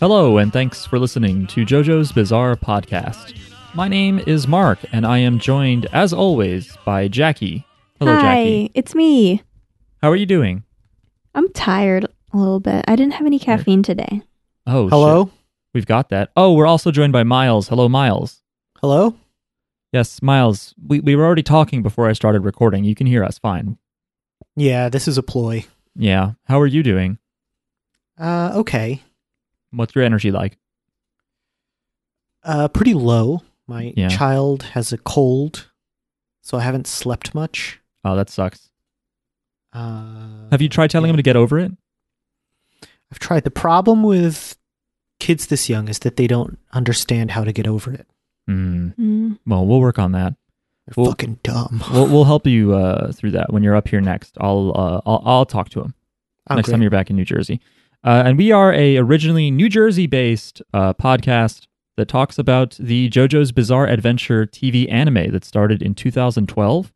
Hello, and thanks for listening to JoJo's Bizarre Podcast. My name is Mark, and I am joined, as always, by Jackie. Hello, Hi, Jackie. it's me. How are you doing? I'm tired a little bit. I didn't have any caffeine today. Oh, hello. Shit. We've got that. Oh, we're also joined by Miles. Hello, Miles. Hello. Yes, Miles. We we were already talking before I started recording. You can hear us fine. Yeah, this is a ploy. Yeah. How are you doing? Uh, okay. What's your energy like? Uh, pretty low. My Yeah. child has a cold, so I haven't slept much. Oh, that sucks. Uh, Have you tried telling yeah. him to get over it? I've tried. The problem with kids this young is that they don't understand how to get over it. Hmm. Mm. Well, we'll work on that. They're Well- fucking dumb. We'll, we'll help you uh, through that when you're up here next. I'll uh, I'll, I'll talk to him. Oh, next great. time you're back in New Jersey. Uh, and we are a originally New Jersey based uh, podcast that talks about the JoJo's Bizarre Adventure TV anime that started in 2012.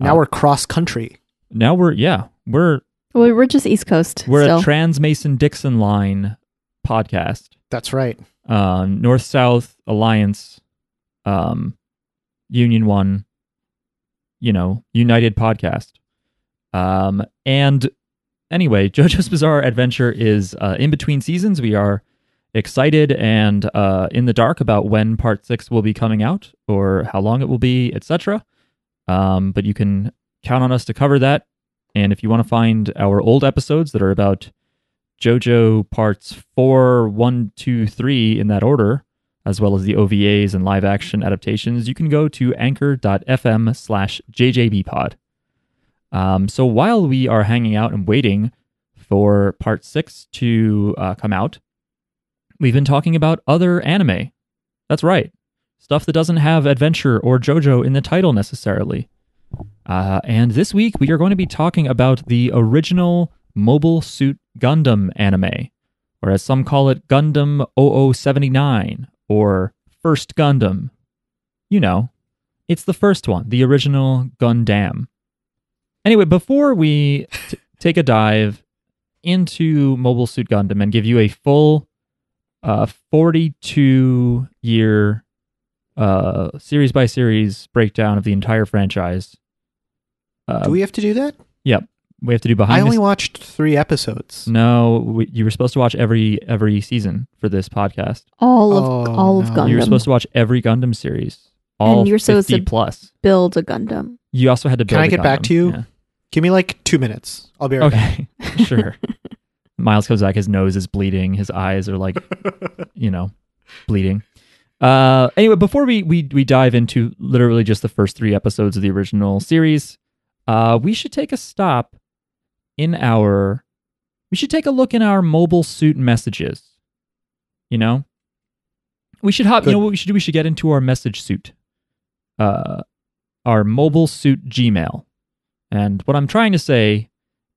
now uh, we're cross country. Now Now we're yeah we're Well, we're just East Coast. we're still. a Trans Mason Dixon line podcast, That's right. uh, North South Alliance, um, Union One, you know, United podcast. Um, and anyway, JoJo's Bizarre Adventure is uh, in between seasons. We are excited and uh, in the dark about when part six will be coming out or how long it will be, etc. Um, but you can count on us to cover that. And if you want to find our old episodes that are about JoJo parts four, one, two, three in that order, as well as the OVAs and live action adaptations, you can go to anchor.fm slash jjbpod. Um, so while we are hanging out and waiting for part six to uh, come out, we've been talking about other anime. That's right. Stuff that doesn't have adventure or JoJo in the title necessarily. Uh, and this week we are going to be talking about the original Mobile Suit Gundam anime, or as some call it, Gundam 0079 or First Gundam. You know, it's the first one, the original Gundam. Anyway, before we t- take a dive into Mobile Suit Gundam and give you a full uh, 42 year uh, series by series breakdown of the entire franchise, uh, Do we have to do that? We have to do behind I the only watched three episodes. no, we, you were supposed to watch every every season for this podcast. all of Oh, all of. Gundam. You were supposed to watch every Gundam series, all And you're supposed 50 to- plus. build a Gundam. You also had to build. Can I get back Gundam. to you? Yeah. Give me like two minutes. I'll be right Okay, sure. Miles comes back. His nose is bleeding. His eyes are like, you know, bleeding. Uh, anyway, before we we we dive into literally just the first three episodes of the original series, uh, we should take a stop in our. We should take a look in our mobile suit messages. You know, we should hop. You know what we should do? We should get into our message suit. Uh, our mobile suit Gmail, and what I'm trying to say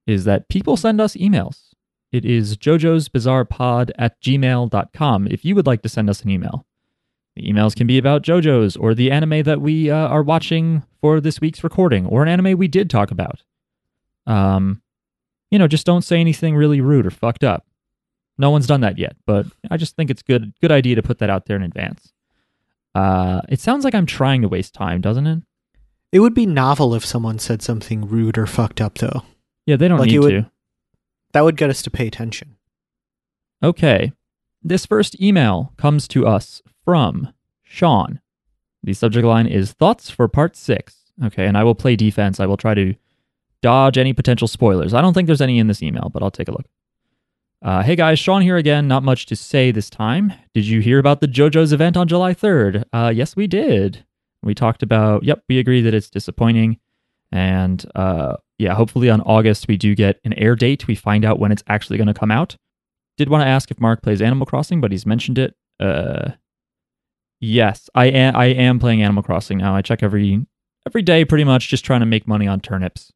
is that people send us emails. It is jojo's bizarre pod at gmail.com if you would like to send us an email. The emails can be about JoJo's or the anime that we uh, are watching for this week's recording or an anime we did talk about. Um, you know, just don't say anything really rude or fucked up. No one's done that yet, but I just think it's good good idea to put that out there in advance. Uh, it sounds like I'm trying to waste time, doesn't it? it would be novel if someone said something rude or fucked up, though. Yeah, they don't Like need would- to. That would get us to pay attention. Okay. This first email comes to us from Sean. The subject line is Thoughts for Part 6. Okay, and I will play defense. I will try to dodge any potential spoilers. I don't think there's any in this email, but I'll take a look. Uh, hey guys, Sean here again. Not much to say this time. Did you hear about the JoJo's event on July 3rd? Uh, yes, we did. We talked about, yep, we agree that it's disappointing. And uh, yeah, hopefully on August we do get an air date. We find out when it's actually going to come out. Did want to ask if Mark plays Animal Crossing, but he's mentioned it. Uh, yes, I am. I am playing Animal Crossing now. I check every every day, pretty much, just trying to make money on turnips.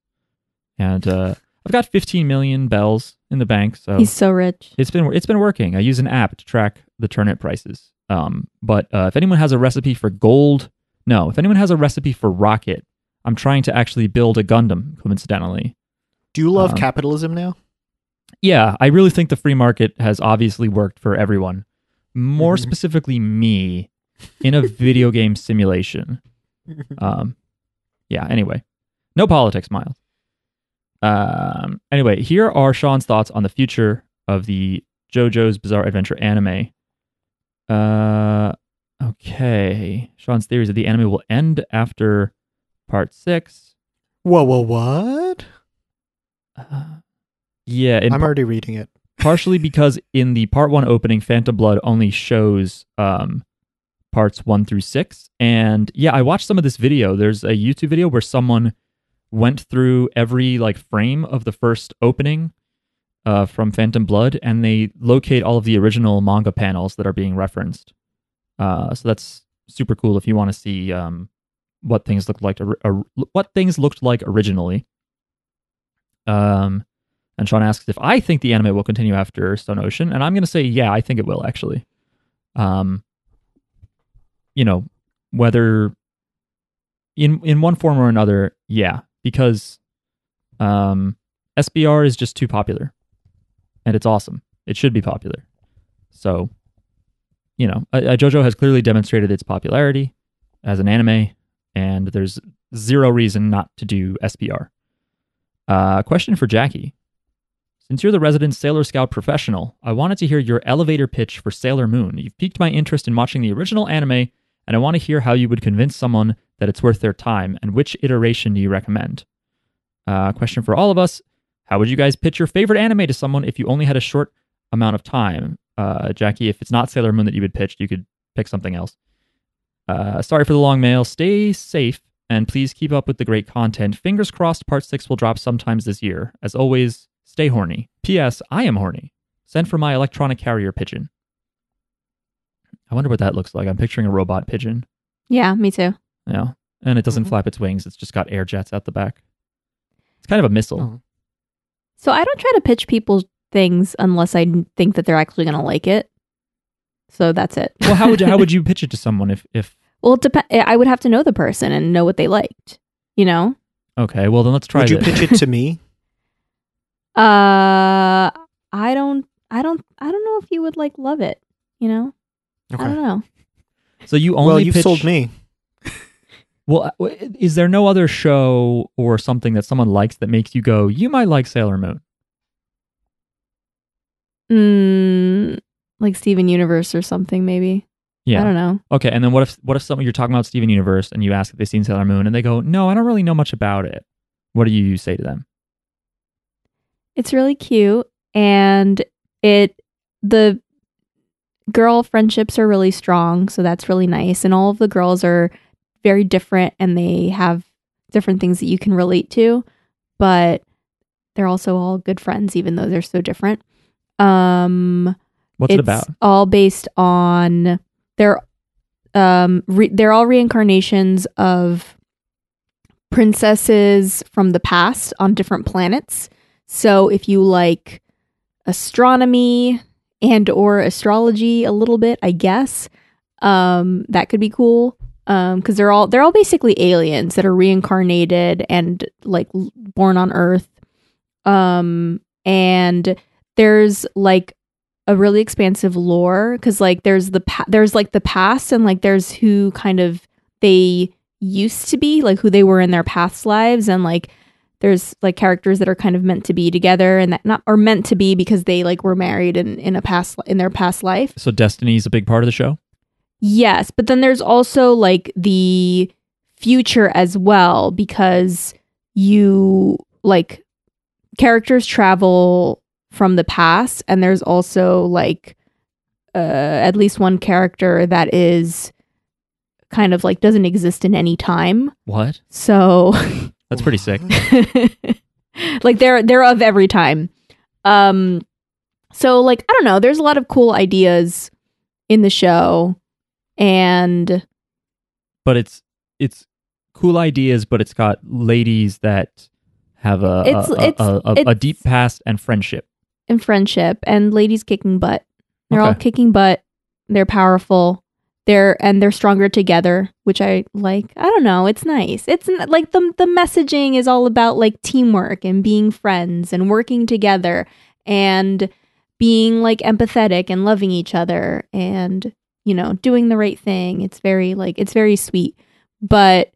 And uh, I've got 15 million bells in the bank, so He's so rich. it's been it's been working. I use an app to track the turnip prices. Um, but uh, if anyone has a recipe for gold, no. If anyone has a recipe for rocket, I'm trying to actually build a Gundam. Coincidentally, Do you love Um, capitalism now? yeah, I really think the free market has obviously worked for everyone. More Mhm. specifically, me in a video game simulation. Um, yeah. Anyway, no politics, Miles. Um. Anyway, here are Sean's thoughts on the future of the JoJo's Bizarre Adventure anime. Uh. Okay. Sean's theories that the anime will end after part six. Whoa, whoa, what? Uh, yeah, I'm already reading it. partially because in the part one opening, Phantom Blood only shows um, parts one through six. And yeah, I watched some of this video. There's a YouTube video where someone went through every like frame of the first opening uh, from Phantom Blood, and they locate all of the original manga panels that are being referenced. Uh, so that's super cool if you want to see um, what things looked like, or, or what things looked like originally. Um, and Sean asks if I think the anime will continue after Stone Ocean, and I'm going to say yeah, I think it will actually. Um, you know, whether in in one form or another, yeah, because um, SBR is just too popular, and it's awesome. It should be popular. So, you know, JoJo has clearly demonstrated its popularity as an anime, and there's zero reason not to do SBR. Uh, question for Jackie. Since you're the resident Sailor Scout professional, I wanted to hear your elevator pitch for Sailor Moon. You've piqued my interest in watching the original anime, and I want to hear how you would convince someone that it's worth their time, and which iteration do you recommend? Uh, question for all of us How would you guys pitch your favorite anime to someone if you only had a short amount of time? Uh, Jackie, if it's not Sailor Moon that you would pitch, you could pick something else. Uh, sorry for the long mail. Stay safe and please keep up with the great content. Fingers crossed, part six will drop sometimes this year. As always, stay horny. P.S. I am horny. Send for my electronic carrier pigeon. I wonder what that looks like. I'm picturing a robot pigeon. Yeah, me too. Yeah. And it doesn't Mhm. flap its wings, it's just got air jets out the back. It's kind of a missile. Oh. So I don't try to pitch people things unless I think that they're actually going to like it. So that's it. Well, how would you, how would you pitch it to someone if if well, it dep- I would have to know the person and know what they liked. You know. okay? Well, then let's try Would you this. pitch it to me? Uh, I don't. I don't. I don't know if you would like love it. You know. Okay. I don't know. So you only Well, you've pitch, sold me. Well, uh, is there no other show or something that someone likes that makes you go, you might like Sailor Moon? Mm, like Steven Universe or something, maybe. Yeah. I don't know. Okay, and then what if what if someone you're talking about Steven Universe and you ask if they've seen Sailor Moon and they go, no, I don't really know much about it. What do you say to them? It's really cute and it the girl friendships are really strong, so that's really nice and all of the girls are very different and they have different things that you can relate to, but they're also all good friends even though they're so different. Um What's it's it about? all based on they're um re- they're all reincarnations of princesses from the past on different planets. So if you like astronomy and or astrology a little bit, I guess, um that could be cool. Um cuz they're all they're all basically aliens that are reincarnated and like born on earth. Um and there's like a really expansive lore because like there's the pa- there's like the past and like there's who kind of they used to be like who they were in their past lives and like there's like characters that are kind of meant to be together and that not are meant to be because they like were married in in a past in their past life So Destiny is a big part of the show. Yes, but then there's also like the future as well because you like characters travel from the past and there's also like uh at least one character that is kind of like doesn't exist in any time. What? So That's pretty sick. like they're they're of every time. Um so like I don't know, there's a lot of cool ideas in the show and But it's it's cool ideas, but it's got ladies that have a It's- a, it's- a, a, a deep past and friendship. and friendship and ladies kicking butt. They're all kicking butt. They're powerful. They're and they're stronger together, which I like. I don't know. It's nice. It's like the the messaging is all about like teamwork and being friends and working together. and being like empathetic and loving each other and you know doing the right thing it's very like it's very sweet but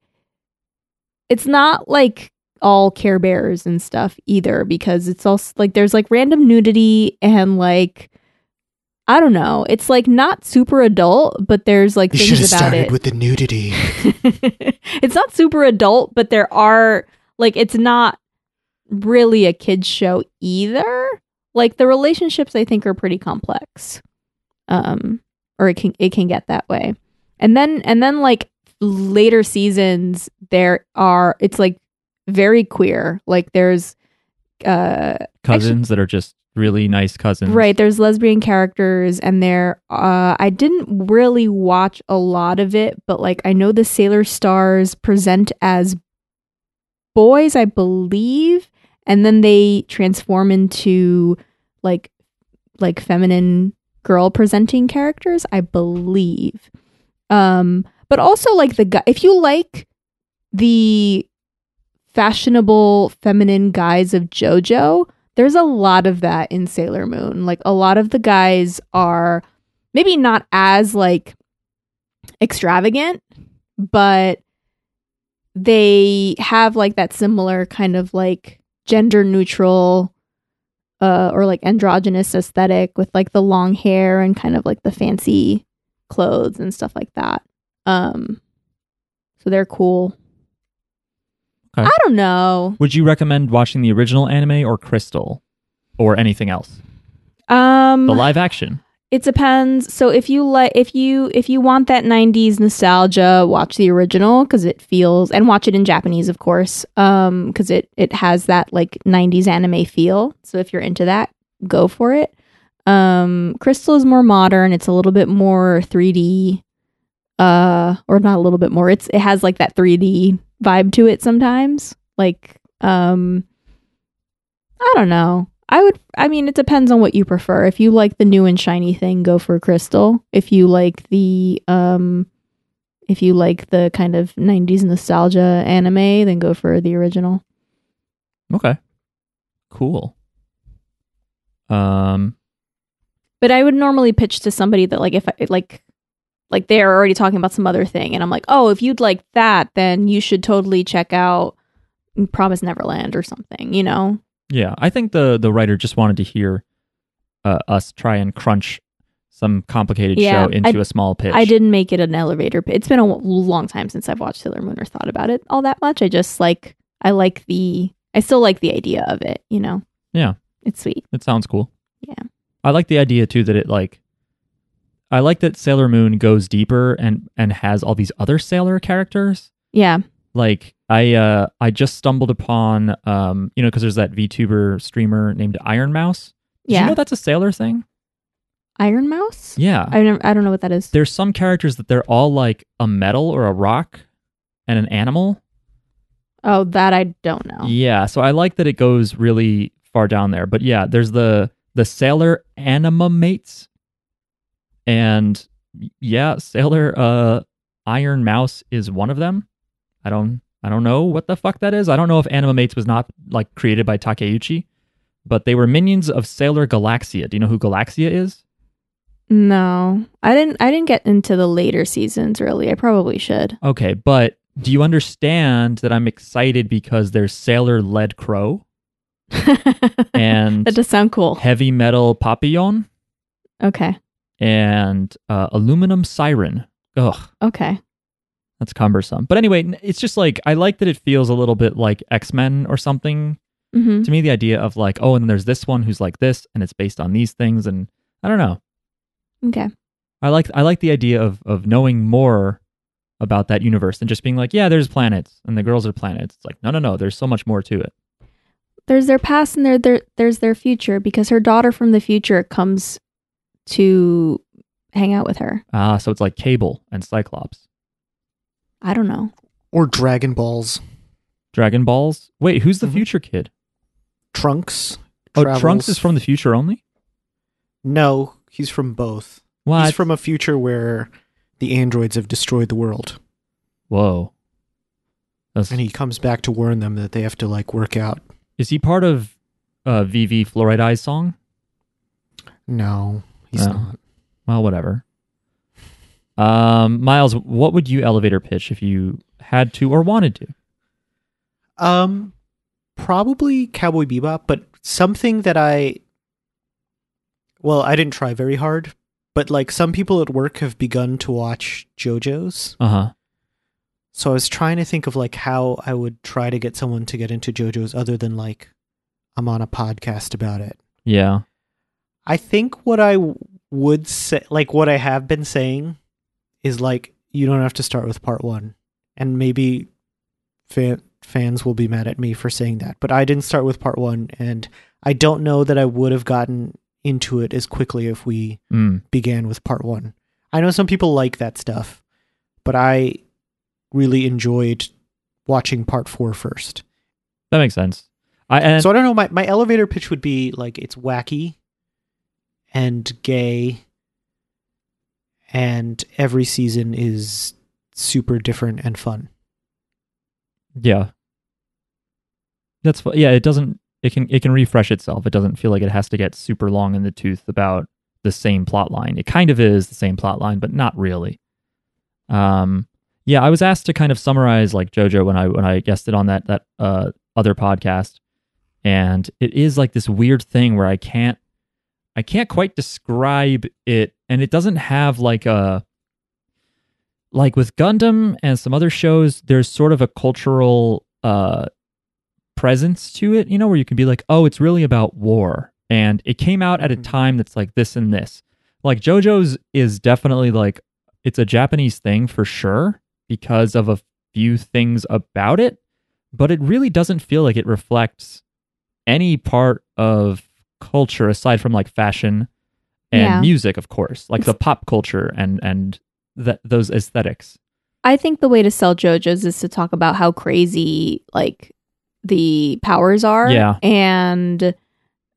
it's not like all care bears and stuff either because it's also like there's like random nudity and like I don't know. It's like not super adult, but there's like You should have things about started it. with the nudity. it's not super adult, but there are like it's not really a kids show either. Like the relationships I think are pretty complex. Um or it can it can get that way. And then and then like later seasons there are it's like very queer. Like there's uh Cousins that are just really nice cousins. Right, there's lesbian characters and there uh I didn't really watch a lot of it, but like I know the Sailor Stars present as boys, I believe, and then they transform into like like feminine girl presenting characters, I believe. Um but also like the guy if you like the fashionable feminine guys of JoJo, there's a lot of that in Sailor Moon. Like a lot of the guys are maybe not as like extravagant, but they have like that similar kind of like gender neutral uh or like androgynous aesthetic with like the long hair and kind of like the fancy clothes and stuff like that. Um so they're cool. Okay. I don't know. Would you recommend watching the original anime or Crystal or anything else? Um The live action. It depends. So if you like, if you if you want that '90s nostalgia, watch the original because it feels, and watch it in Japanese, of course, um, because it it has that like '90s anime feel. So if you're into that, go for it. Um, Crystal is more modern. It's a little bit more 3D, uh, or not a little bit more. It's it has like that 3D vibe to it sometimes. Like, um, I don't know. I would. I mean, it depends on what you prefer. If you like the new and shiny thing, go for Crystal. If you like the um, if you like the kind of '90s nostalgia anime, then go for the original. Okay. Cool. Um But I would normally pitch to somebody that like if I like like they're already talking about some other thing, and I'm like, oh, if you'd like that, then you should totally check out Promise Neverland or something. You know? Yeah, I think the the writer just wanted to hear uh, us try and crunch some complicated Yeah, show into I- a small pitch. I didn't make it an elevator. pitch. It's been a long time since I've watched Sailor Moon or thought about it all that much. I just like I like the I still like the idea of it. You know? Yeah. It's sweet. It sounds cool. Yeah. I like the idea too that it like I like that Sailor Moon goes deeper and and has all these other Sailor characters. Yeah. Like I uh I just stumbled upon um you know because there's that VTuber streamer named Iron Mouse. Did Yeah. you know that's a Sailor thing? Iron Mouse. Yeah. I never, I don't know what that is. there's some characters that they're all like a metal or a rock and an animal. Oh, that I don't know. Yeah, so I like that it goes really far down there. But yeah, there's the the Sailor Anima mates, and yeah, Sailor uh Iron Mouse is one of them. I don't I don't know what the fuck that is. I don't know if Anima mates was not like created by Takeuchi, but they were minions of Sailor Galaxia. Do you know who Galaxia is? No, I didn't. I didn't get into the later seasons. Really, I probably should. Okay, but do you understand that I'm excited because there's Sailor Lead Crow and that does sound cool. Heavy Metal Papillon Okay. and uh, Aluminum Siren. Ugh, Okay. That's cumbersome. But anyway, it's just like I like that it feels a little bit like X Men or something. hmm To me, the idea of like, oh, and then there's this one who's like this, and it's based on these things, and I don't know. Okay. I like I like the idea of of knowing more about that universe than just being like, yeah, there's planets and the girls are planets. It's like, no, no, no. There's so much more to it. There's their past and there, there there's their future because her daughter from the future comes to hang out with her. Ah, so it's like Cable and Cyclops. I don't know. Or Dragon Balls. Dragon Balls. Wait, who's the Mhm. future kid? Trunks. Oh, travels- Trunks is from the future only. No, he's from both. What? He's from a future where the androids have destroyed the world. Whoa. That's, And he comes back to warn them that they have to like work out. is he part of uh, VV Fluoride Eyes song? No, he's No. not. Well, whatever. Um, Miles, what would you elevator pitch if you had to or wanted to? Um, probably Cowboy Bebop, but something that I, well, I didn't try very hard, but like some people at work have begun to watch JoJo's. Uh huh. So I was trying to think of like how I would try to get someone to get into JoJo's other than like I'm on a podcast about it. Yeah. I think what I would say, like what I have been saying, is like you don't have to start with part one, and maybe fan- fans will be mad at me for saying that, but I didn't start with part one, and I don't know that I would have gotten into it as quickly if we Mm. began with part one. I know some people like that stuff, but I really enjoyed watching part four first. That makes sense. I and so I don't know. My my elevator pitch would be like it's wacky and gay, and every season is super different and fun. yeah. That's yeah. It doesn't. It can it can refresh itself. It doesn't feel like it has to get super long in the tooth about the same plot line. It kind of is the same plot line, but not really. Um. Yeah, I was asked to kind of summarize like JoJo when I when I guested on that that uh other podcast, and it is like this weird thing where I can't I can't quite describe it, and it doesn't have like a like with Gundam and some other shows. There's sort of a cultural uh presence to it, you know, where you can be like, oh, it's really about war, and it came out at a Mhm. time that's like this and this. Like JoJo's is definitely like it's a Japanese thing for sure because of a few things about it, but it really doesn't feel like it reflects any part of culture aside from like fashion and Yeah. music, of course, like the pop culture and and that those aesthetics. I think the way to sell JoJo's is to talk about how crazy like the powers are. Yeah. And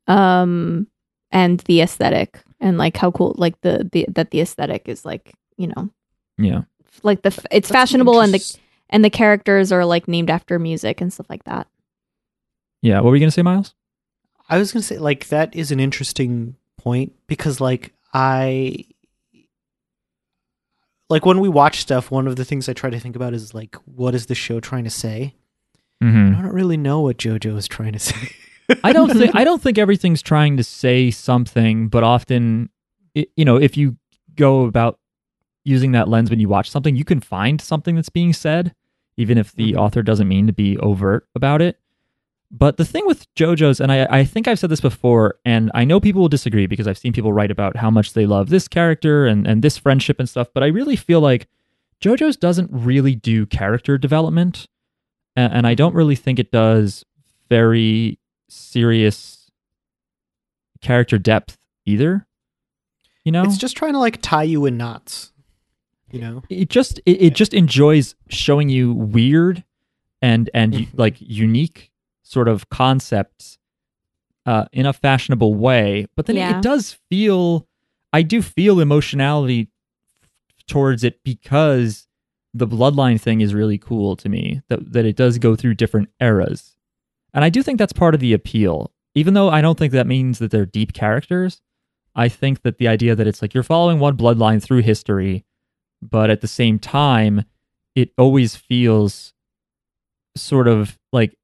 um and the aesthetic and like how cool like the, the that the aesthetic is like, you know, Yeah, like the it's That's fashionable and the and the characters are like named after music and stuff like that. yeah. What were you gonna say, Miles? I was gonna say like that is an interesting point because like I like when we watch stuff, one of the things I try to think about is like what is the show trying to say? Mm-hmm. I don't really know what JoJo is trying to say. I don't think I don't think everything's trying to say something, but often, i you know, if you go about using that lens when you watch something, you can find something that's being said, even if the Mhm. author doesn't mean to be overt about it. But the thing with JoJo's, and I, I think I've said this before, and I know people will disagree because I've seen people write about how much they love this character and, and this friendship and stuff, but I really feel like JoJo's doesn't really do character development, and, and I don't really think it does very serious character depth either. You know, It's just trying to like tie you in knots. You know? it just it, it just enjoys showing you weird and and like unique sort of concepts uh in a fashionable way but then Yeah. it does feel i do feel emotionality towards it because the bloodline thing is really cool to me that that it does go through different eras and i do think that's part of the appeal even though i don't think that means that they're deep characters i think that the idea that it's like you're following one bloodline through history but at the same time it always feels sort of like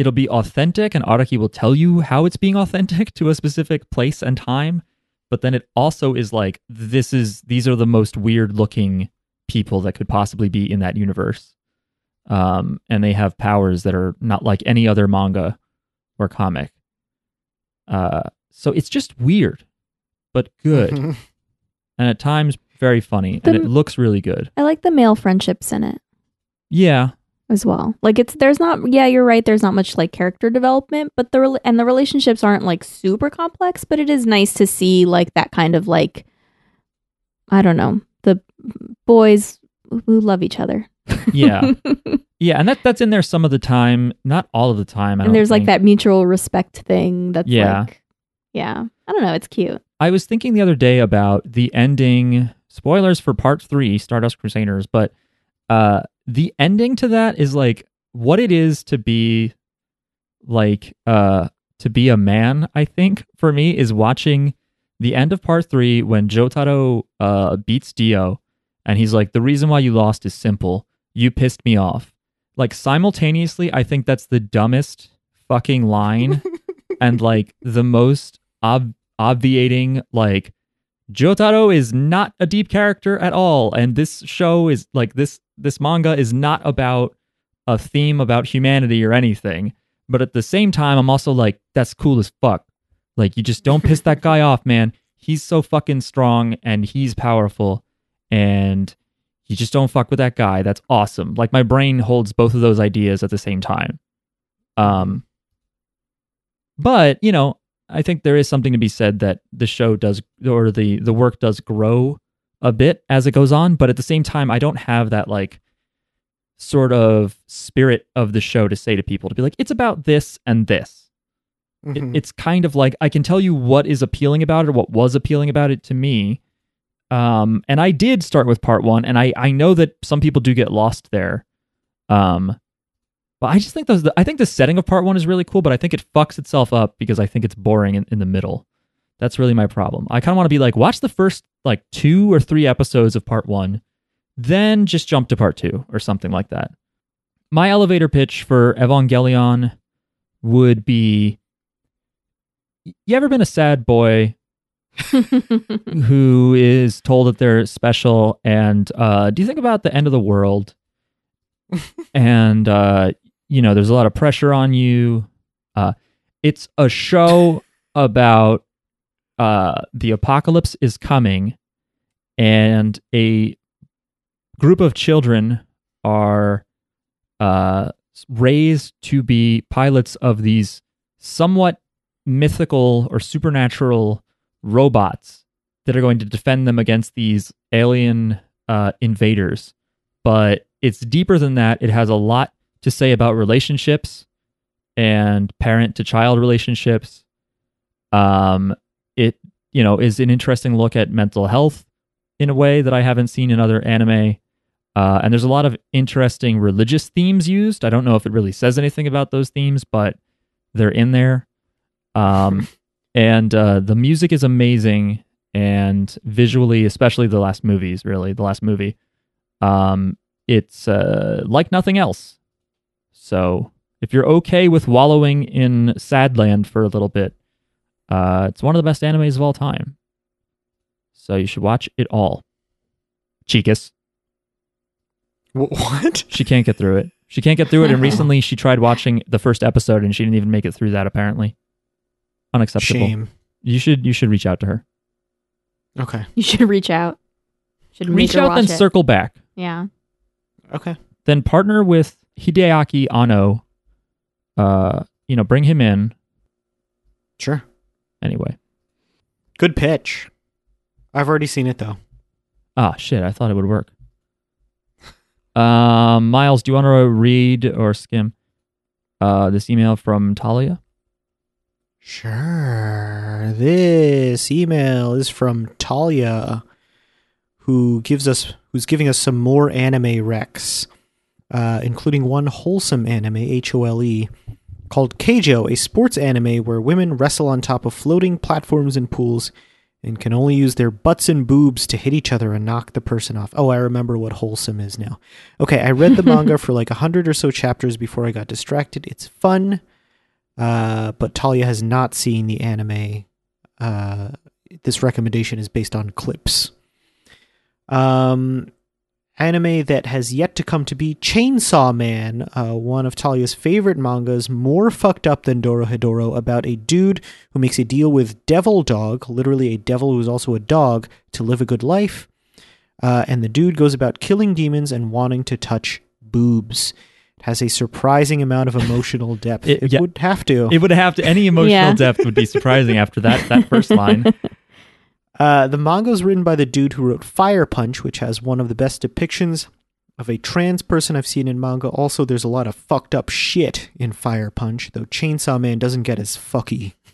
it'll be authentic and Araki will tell you how it's being authentic to a specific place and time but then it also is like this is these are the most weird looking people that could possibly be in that universe. Um and they have powers that are not like any other manga or comic. Uh so it's just weird but good. And at times very funny The- and it looks really good. I like the male friendships in it. Yeah as well. Like it's there's not yeah, you're right, there's not much like character development, but the rel- and the relationships aren't like super complex, but it is nice to see like that kind of like I don't know, the boys who love each other. yeah yeah and that that's in there some of the time not all of the time I and there's like that mutual respect thing that's Yeah. like yeah. I don't know, it's cute. I was thinking the other day about the ending. Spoilers for part three, Stardust Crusaders, but uh, the ending to that is like what it is to be like uh to be a man, I think, for me, is watching the end of part three when Jotaro uh, beats Dio and he's like, The reason why you lost is simple. You pissed me off. Like, simultaneously, I think that's the dumbest fucking line and like the most ob- obviating, like, Jotaro is not a deep character at all. And this show is like, this, this manga is not about a theme about humanity or anything. But at the same time, I'm also like, that's cool as fuck. Like, you just don't piss that guy off, man. He's so fucking strong and he's powerful. And you just don't fuck with that guy. That's awesome. Like, my brain holds both of those ideas at the same time. Um, but, you know, I think there is something to be said that the show does, or the, the work does grow a bit as it goes on. But at the same time, I don't have that, like, sort of spirit of the show to say to people to be like, it's about this and this. It, Mhm. it's kind of like I can tell you what is appealing about it or what was appealing about it to me. Um, and I did start with part one, and I I know that some people do get lost there. Um, but I just think those I think the setting of part one is really cool, but I think it fucks itself up because I think it's boring in, in the middle. That's really my problem. I kind of want to be like, watch the first like two or three episodes of part one, then just jump to part two or something like that. My elevator pitch for Evangelion would be you ever been a sad boy who is told that they're special and uh, do you think about the end of the world and uh, you know there's a lot of pressure on you uh, it's a show about uh, the apocalypse is coming and a group of children are uh, raised to be pilots of these somewhat mythical or supernatural robots that are going to defend them against these alien uh, invaders. But it's deeper than that. It has a lot to say about relationships and parent to child relationships. Um, it you know is an interesting look at mental health in a way that I haven't seen in other anime. Uh, and there's a lot of interesting religious themes used. I don't know if it really says anything about those themes, but they're in there. Um, and uh, the music is amazing, and visually, especially the last movies, really the last movie, um, it's uh, like nothing else. So if you're okay with wallowing in Sadland for a little bit, uh, it's one of the best animes of all time. So you should watch it all. Chicas. What? She can't get through it. She can't get through it. And recently she tried watching the first episode and she didn't even make it through that apparently. Unacceptable. Shame. You should you should reach out to her. Okay. you should reach out. Should Reach out then it. circle back. Yeah. Okay. Then partner with Hideaki Anno. Uh, you know, bring him in Sure. Anyway. Good pitch. I've already seen it though. Ah, shit, I thought it would work. Um, Miles, do you want to read or skim uh, this email from Talia? Sure. This email is from Talia, who gives us who's giving us some more anime recs, uh, including one wholesome anime, H O L E, called Keijo, a sports anime where women wrestle on top of floating platforms and pools and can only use their butts and boobs to hit each other and knock the person off. Oh, I remember what wholesome is now. Okay, I read the manga for like a hundred or so chapters before I got distracted. It's fun. Uh, but Talia has not seen the anime. Uh, this recommendation is based on clips. Um, anime that has yet to come to be Chainsaw Man, uh, one of Talia's favorite mangas, more fucked up than Dorohedoro, about a dude who makes a deal with Devil Dog, literally a devil who is also a dog, to live a good life. Uh, and the dude goes about killing demons and wanting to touch boobs. It has a surprising amount of emotional depth. It- It, yeah. would have to. It would have to any emotional Yeah. depth would be surprising after that that first line. Uh, the manga is written by the dude who wrote Fire Punch, which has one of the best depictions of a trans person I've seen in manga. Also, there's a lot of fucked up shit in Fire Punch, though Chainsaw Man doesn't get as fucky.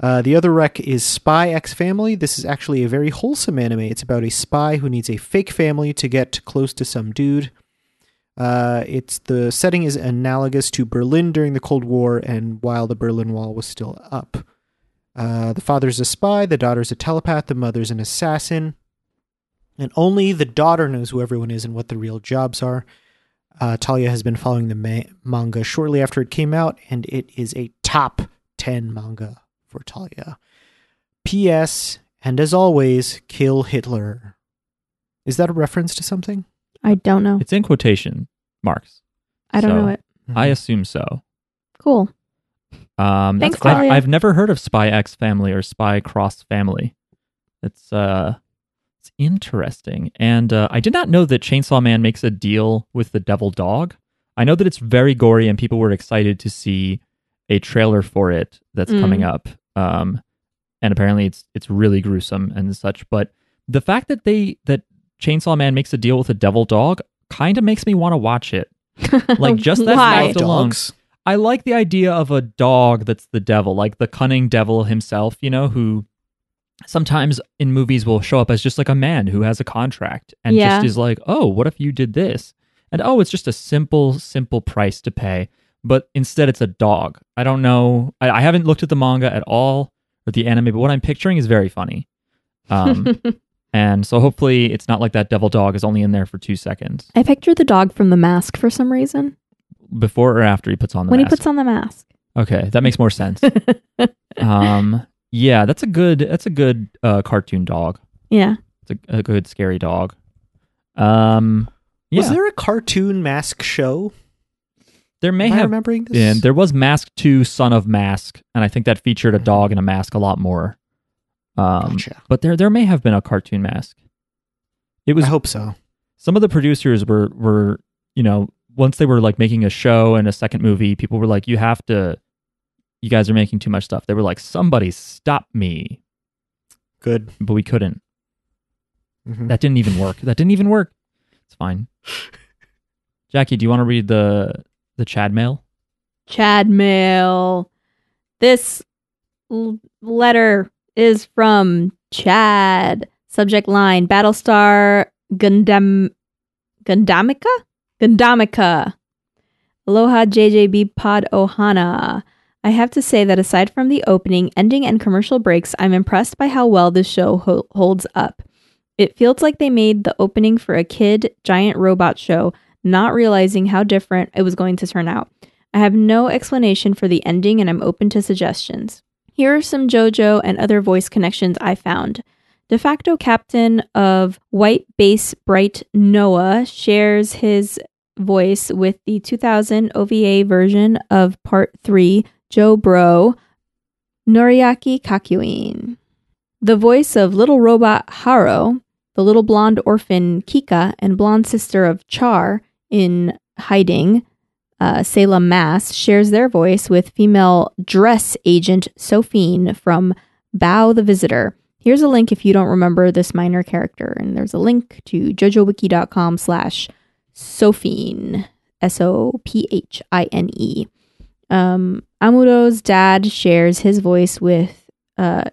Uh, the other rec is Spy X Family. This is actually a very wholesome anime. It's about a spy who needs a fake family to get close to some dude. Uh, it's the setting is analogous to Berlin during the Cold War and while the Berlin Wall was still up. Uh, the father's a spy, the daughter's a telepath, the mother's an assassin, and only the daughter knows who everyone is and what the real jobs are. Uh, Talia has been following the ma- manga shortly after it came out, and it is a top 10 manga for Talia. P.S. And as always, kill Hitler. Is that a reference to something? I don't know. It's in quotation marks. I don't so- know it. I assume so. Cool. Um, Thanks, I, I've never heard of Spy X Family or Spy Cross Family. It's uh, it's interesting, and uh, I did not know that Chainsaw Man makes a deal with the Devil Dog. I know that it's very gory, and people were excited to see a trailer for it that's Mm. coming up. Um, and apparently it's it's really gruesome and such. But the fact that they that Chainsaw Man makes a deal with a Devil Dog kind of makes me want to watch it. Like, just that Why? fact alone. dogs. I like the idea of a dog that's the devil, like the cunning devil himself, you know, who sometimes in movies will show up as just like a man who has a contract and Yeah. just is like, oh, what if you did this? And oh, it's just a simple, simple price to pay. But instead, it's a dog. I don't know. I, I haven't looked at the manga at all or the anime, but what I'm picturing is very funny. Um, and so hopefully, it's not like that devil dog is only in there for two seconds I picture the dog from the mask for some reason. Before or after he puts on the mask. when mask. he puts on the mask. Okay, that makes more sense. um, yeah, that's a good that's a good uh, cartoon dog. Yeah. It's a, a good scary dog. Um, yeah, Was there, there a cartoon mask show? There may Am I have remembering this? been. There was Mask Two, Son of Mask, and I think that featured a dog and a mask a lot more. Um, Gotcha. but there there may have been a cartoon mask. It was I hope so. some of the producers were were you know once they were like making a show and a second movie people were like you have to you guys are making too much stuff they were like somebody stop me Good. but we couldn't Mhm. that didn't even work that didn't even work it's fine jackie do you want to read the the chad mail Chad mail. This l- letter is from Chad. Subject line Battlestar Gundam Gundamica? Gundamica. Aloha JJB Pod Ohana. I have to say that aside from the opening, ending, and commercial breaks, I'm impressed by how well this show ho- holds up. It feels like they made the opening for a kid giant robot show, not realizing how different it was going to turn out. I have no explanation for the ending and I'm open to suggestions. Here are some JoJo and other voice connections I found. De facto captain of White Base Bright Noah shares his voice with the 2000 OVA version of Part 3, Joe Bro, Noriaki Kakyoin. The voice of little robot Haro, the little blonde orphan Kikka, and blonde sister of Char in Hiding, uh, Sayla, Mass, shares their voice with female dress agent Sophine from Baoh the Visitor. Here's a link if you don't remember this minor character, and there's a link to jojowiki.com slash Sophine, S-O-P-H-I-N-E. Um, Amuro's dad shares his voice with uh,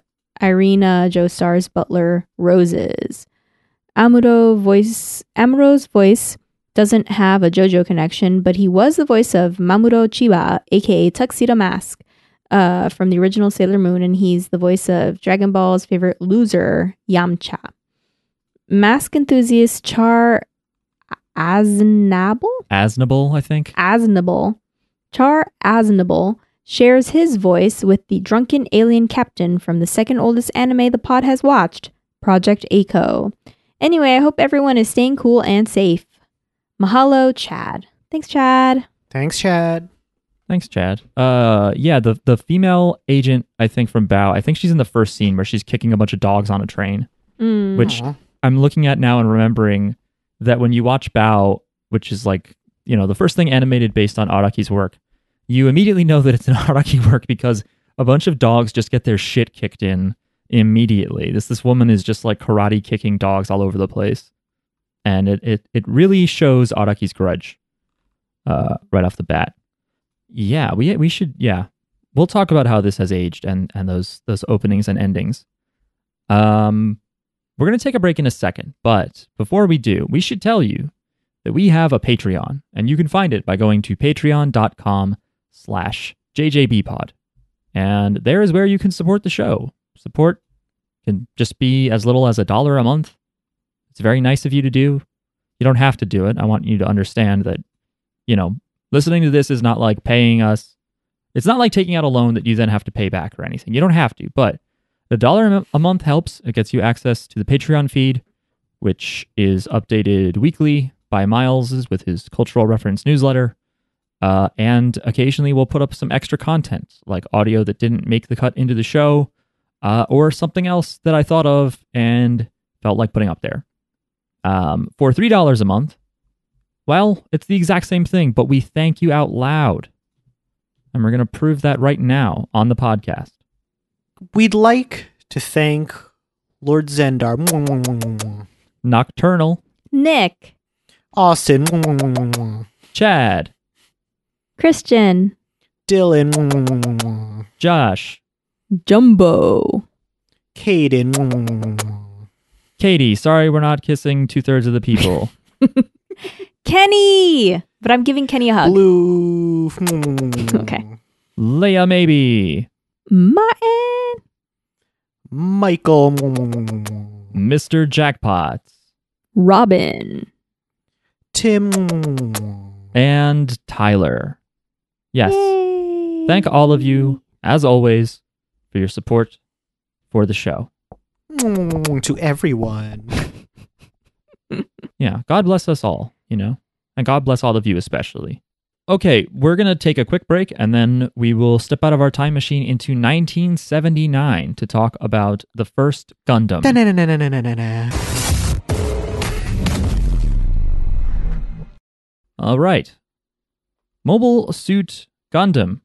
Erina Joestar's butler, Roses. Amuro voice Amuro's voice doesn't have a JoJo connection, but he was the voice of Mamoru Chiba, aka Tuxedo Mask, uh, from the original Sailor Moon, and he's the voice of Dragon Ball's favorite loser, Yamcha. Mask enthusiast Char Aznable? asnable i think Aznable. Char Aznable shares his voice with the drunken alien captain from the second oldest anime the pod has watched, Project A-ko. Anyway, I hope everyone is staying cool and safe. Mahalo, Chad. Thanks, Chad. Thanks, Chad. Thanks chad uh yeah the the female agent i think from Baoh i think she's in the first scene where she's kicking a bunch of dogs on a train Mm. Which- Aw. I'm looking at now and remembering that when you watch Baoh, which is like, you know, the first thing animated based on Araki's work, you immediately know that it's an Araki work because a bunch of dogs just get their shit kicked in immediately. This this woman is just like karate kicking dogs all over the place. And it it, it really shows Araki's grudge uh, right off the bat. Yeah, we we should yeah. We'll talk about how this has aged and and those those openings and endings. Um we're going to take a break in a second, but before we do, we should tell you that we have a Patreon, and you can find it by going to patreon.com slash jjbpod. And there is where you can support the show. Support can just be as little as a dollar a month. It's very nice of you to do. You don't have to do it. I want you to understand that, you know, listening to this is not like paying us. It's not like taking out a loan that you then have to pay back or anything. You don't have to, but the dollar a month helps. It gets you access to the Patreon feed, which is updated weekly by Miles with his cultural reference newsletter. Uh, and occasionally we'll put up some extra content, like audio that didn't make the cut into the show, uh, or something else that I thought of and felt like putting up there. Um, for $3 a month, well, it's the exact same thing, but we thank you out loud. And we're going to prove that right now on the podcast. We'd like to thank Lord Zendar, Nocturnal, Nick, Austin, Chad, Christian, Dylan, Josh, Jumbo, Caden, Katie. Sorry, we're not kissing two thirds of the people. Kenny. But I'm giving Kenny a hug. Blue. Okay. Leia, maybe. Martin, Michael, Mr. Jackpot. Robin, Tim, and Tyler. Yes. Yay. Thank all of you, as always, for your support for the show. to everyone. Yeah, God bless us all, you know, and God bless all of you especially. Okay, we're going to take a quick break and then we will step out of our time machine into 1979 to talk about the first Gundam. All right. Mobile Suit Gundam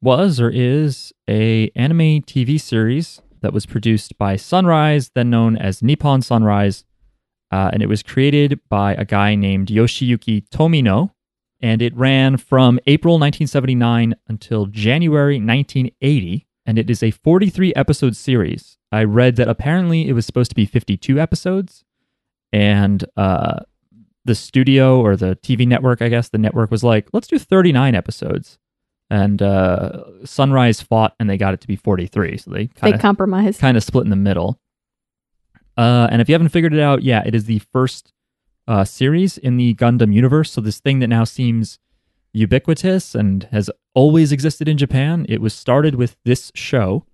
was or is a anime TV series that was produced by Sunrise, then known as Nippon Sunrise, uh, and it was created by a guy named Yoshiyuki Tomino, and it ran from April 1979 until January 1980, and it is a 43 episode series. I read that apparently it was supposed to be 52 episodes, and uh, the studio or the TV network, I guess, the network was like, let's do 39 episodes. And uh, Sunrise fought and they got it to be 43. So they kind of compromised. kind of split in the middle. Uh, and if you haven't figured it out, yeah, it is the first uh, series in the Gundam universe. So this thing that now seems ubiquitous and has always existed in Japan, it was started with this show.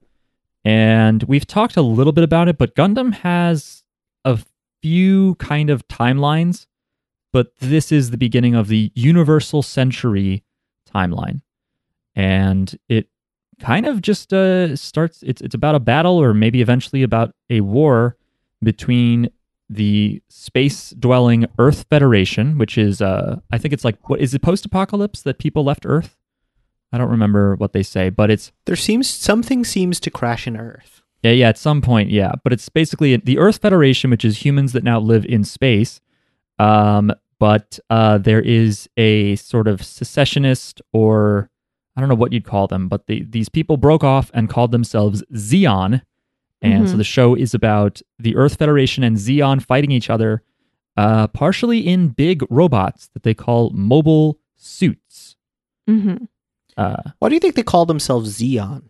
And we've talked a little bit about it, but Gundam has a few kind of timelines, but this is the beginning of the Universal Century timeline. And it kind of just uh, starts it's it's about a battle or maybe eventually about a war between the space dwelling Earth Federation, which is uh I think it's like what is it post apocalypse that people left Earth? I don't remember what they say, but it's There seems something seems to crash in Earth. yeah, yeah, at some point, yeah. But it's basically the Earth Federation, which is humans that now live in space. Um, but uh, there is a sort of secessionist, or I don't know what you'd call them, but the, these people broke off and called themselves Zeon. And so Mhm. the show is about the Earth Federation and Zeon fighting each other, uh, partially in big robots that they call mobile suits. hmm Uh, Why do you think they call themselves Zeon?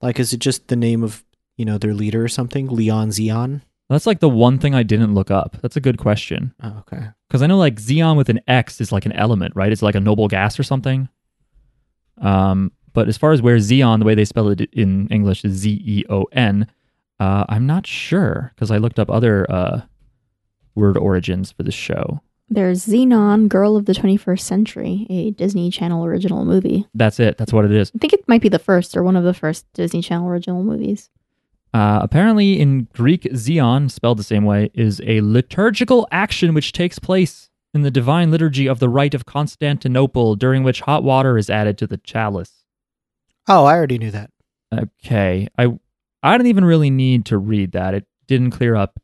Like, is it just the name of you know their leader or something? Leon Zeon. that's like the one thing I didn't look up. That's a good question. Oh, okay. Because I know like Xeon with an X is like an element, right? It's like a noble gas or something. Um, but as far as where Zeon, the way they spell it in English is Z E O N, uh, I'm not sure because I looked up other uh, word origins for the show. There's Zenon, Girl of the 21st Century, a Disney Channel original movie. That's it. That's what it is. I think it might be the first or one of the first Disney Channel original movies. Uh, apparently, in Greek, Zeon, spelled the same way, is a liturgical action which takes place in the divine liturgy of the Rite of Constantinople, during which hot water is added to the chalice. Oh, I already knew that. Okay, I I didn't even really need to read that. It didn't clear up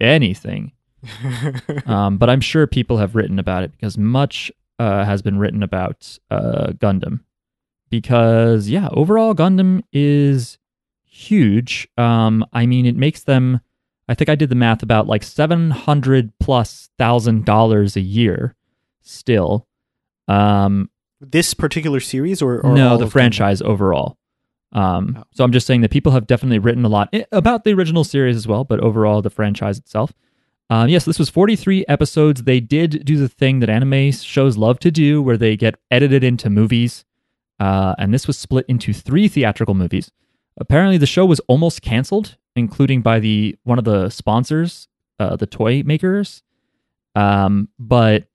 anything. Um, but I'm sure people have written about it because much uh, has been written about uh, Gundam. Because yeah, overall Gundam is huge. Um, I mean, it makes them I think I did the math about like 700 plus thousand dollars a year still. Um, This particular series or, or no, the franchise overall. Um, Oh. So I'm just saying that people have definitely written a lot about the original series as well, but overall the franchise itself. Um, yes, this was 43 episodes. They did do the thing that anime shows love to do, where they get edited into movies, uh, and this was split into three theatrical movies. Apparently, the show was almost canceled, including by the one of the sponsors, uh, the toy makers. Um, but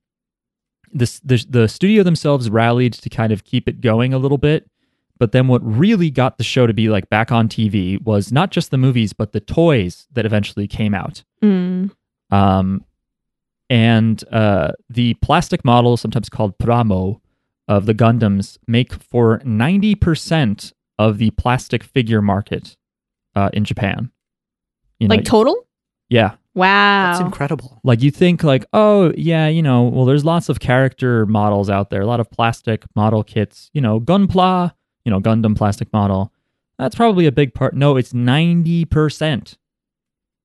this the the studio themselves rallied to kind of keep it going a little bit. But then what really got the show to be like back on TV was not just the movies, but the toys that eventually came out. Mm. Um, and uh, the plastic model, sometimes called Pramo, of the Gundams make for 90% of the plastic figure market uh, in Japan. You know, Like total? yeah. Wow. That's incredible. Like you think like, oh yeah, you know, well there's lots of character models out there, a lot of plastic model kits, you know, Gunpla, you know, Gundam plastic model. That's probably a big part. No, it's 90%.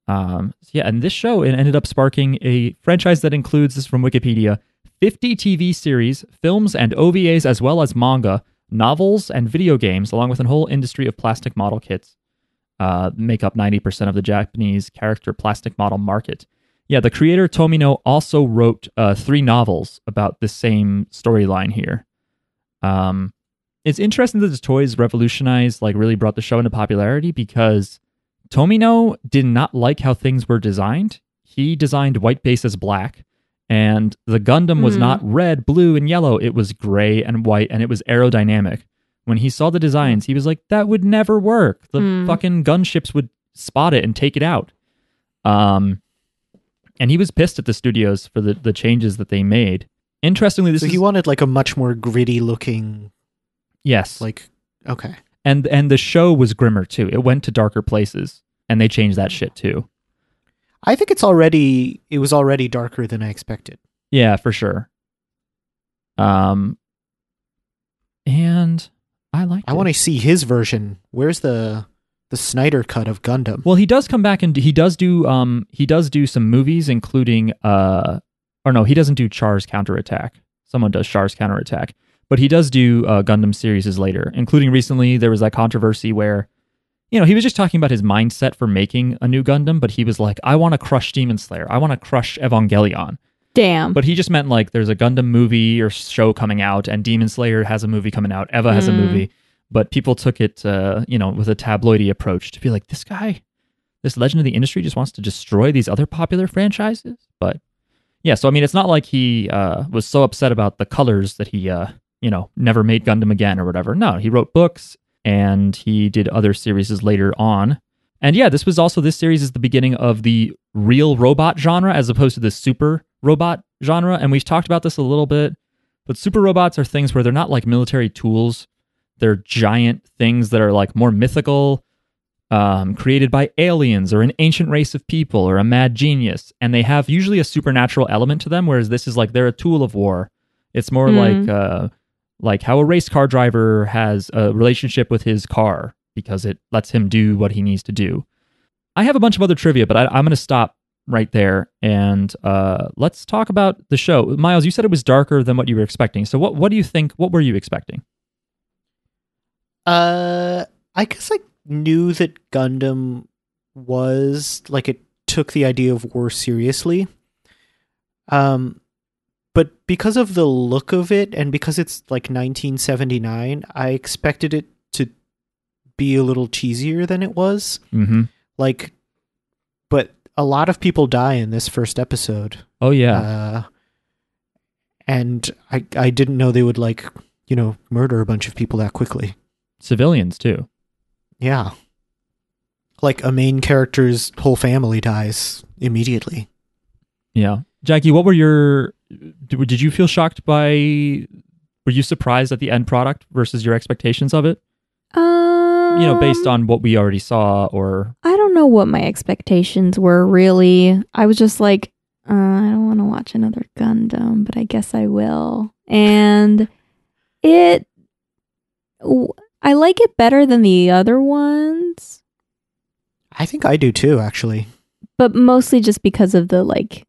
Um so yeah, and this show it ended up sparking a franchise that includes this is from Wikipedia, 50 TV series, films and OVAs as well as manga, novels and video games along with a whole industry of plastic model kits. Uh, make up 90% of the Japanese character plastic model market. Yeah, the creator Tomino also wrote uh, three novels about the same storyline here. Um, it's interesting that the toys revolutionized, like, really brought the show into popularity because Tomino did not like how things were designed. He designed white base as black, and the Gundam was Hmm. not red, blue, and yellow. It was gray and white, and it was aerodynamic. When he saw the designs, he was like, "That would never work. The Hmm. fucking gunships would spot it and take it out." Um, and he was pissed at the studios for the, the changes that they made. Interestingly, this so is he wanted like a much more gritty looking, yes, like okay. and and the show was grimmer too. It went to darker places, and they changed that shit too. I think it's already it was already darker than I expected. Yeah, for sure. Um, and I like. I want to see his version. Where's the the Snyder cut of Gundam? Well, he does come back and he does do um he does do some movies, including uh or no, he doesn't do Char's counterattack. Someone does Char's counterattack, but he does do uh, Gundam series later, including recently there was that controversy where. You know, he was just talking about his mindset for making a new Gundam, but he was like, I want to crush Demon Slayer. I want to crush Evangelion. Damn. But he just meant like there's a Gundam movie or show coming out, and Demon Slayer has a movie coming out. Eva has a Mm. movie, but people took it, uh, you know, with a tabloidy approach to be like, this guy, this legend of the industry, just wants to destroy these other popular franchises. But yeah, so I mean, it's not like he uh, was so upset about the colors that he, uh, you know, never made Gundam again or whatever. No, he wrote books and he did other series later on. And yeah, this was also this series is the beginning of the real robot genre as opposed to the super robot genre. And we've talked about this a little bit, but super robots are things where they're not like military tools. They're giant things that are like more mythical, um, created by aliens or an ancient race of people or a mad genius. And they have usually a supernatural element to them, whereas this is like they're a tool of war. It's more Hmm. like uh, like how a race car driver has a relationship with his car because it lets him do what he needs to do. I have a bunch of other trivia, but I, I'm going to stop right there and uh, let's talk about the show. Miles, you said it was darker than what you were expecting. So what what do you think? What were you expecting? Uh, I guess I knew that Gundam was like it took the idea of war seriously. Um, but because of the look of it and because it's like 1979, I expected it to be a little cheesier than it was. Mm-hmm. Like, a lot of people die in this first episode. Oh yeah, Uh, and I I didn't know they would like you know murder a bunch of people that quickly. civilians too. Yeah. Like a main character's whole family dies immediately. Yeah, Jackie, what were your? Did, did you feel shocked by? Were you surprised at the end product versus your expectations of it? um, You know, based on what we already saw, or I don't know what my expectations were really. I was just like, uh, I don't want to watch another Gundam, but I guess I will. And it, w- I like it better than the other ones. I think I do too, actually. but mostly just because of the like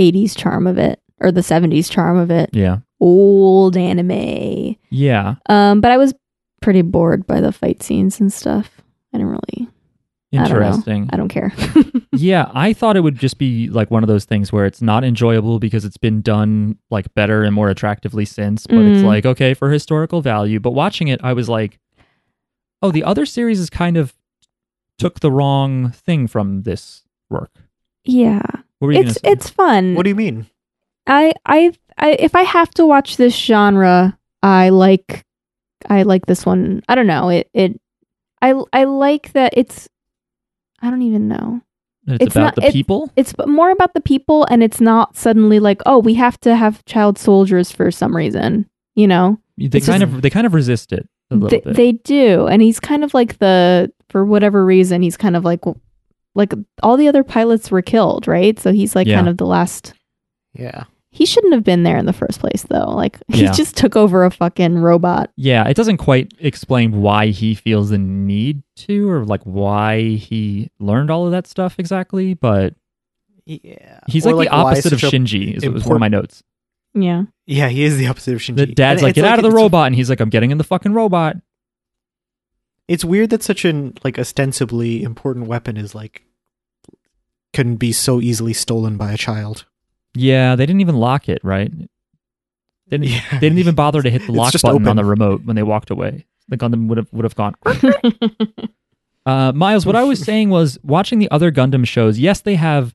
80s charm of it or the 70s charm of it. Yeah. Old anime. Yeah. Um, but I was pretty bored by the fight scenes and stuff. I didn't really. I don't know. Interesting. I don't care. yeah, I thought it would just be like one of those things where it's not enjoyable because it's been done like better and more attractively since, but it's Mm. like okay for historical value. But watching it, I was like, oh, the other series is kind of took the wrong thing from this work. yeah, What were you it's it's fun. What do you mean? I, I I if I have to watch this genre, I like I like this one. I don't know. It it I I like that it's I don't even know. it's, it's about not- the it- people. It's more about the people and it's not suddenly like, "Oh, we have to have child soldiers for some reason." You know? They it's kind just- of they kind of resist it a little They, bit. they do. And he's kind of like the for whatever reason, he's kind of like like all the other pilots were killed, right? So he's like Yeah. kind of the last Yeah. He shouldn't have been there in the first place though. Like he Yeah. just took over a fucking robot. yeah, it doesn't quite explain why he feels the need to or like why he learned all of that stuff exactly, but Yeah. he's Or, like, the why opposite of such a- Shinji is, was one of my notes. Yeah. Yeah, he is the opposite of Shinji. The dad's And like, it's get out of the it's- robot, and he's like, I'm getting in the fucking robot. It's weird that such an like ostensibly important weapon is like can be so easily stolen by a child. Yeah, they didn't even lock it, right? They didn't, Yeah. they didn't even bother to hit the lock just button on the remote when they walked away. The Gundam would have would have gone. Uh, Miles, what I was saying was watching the other Gundam shows. Yes, they have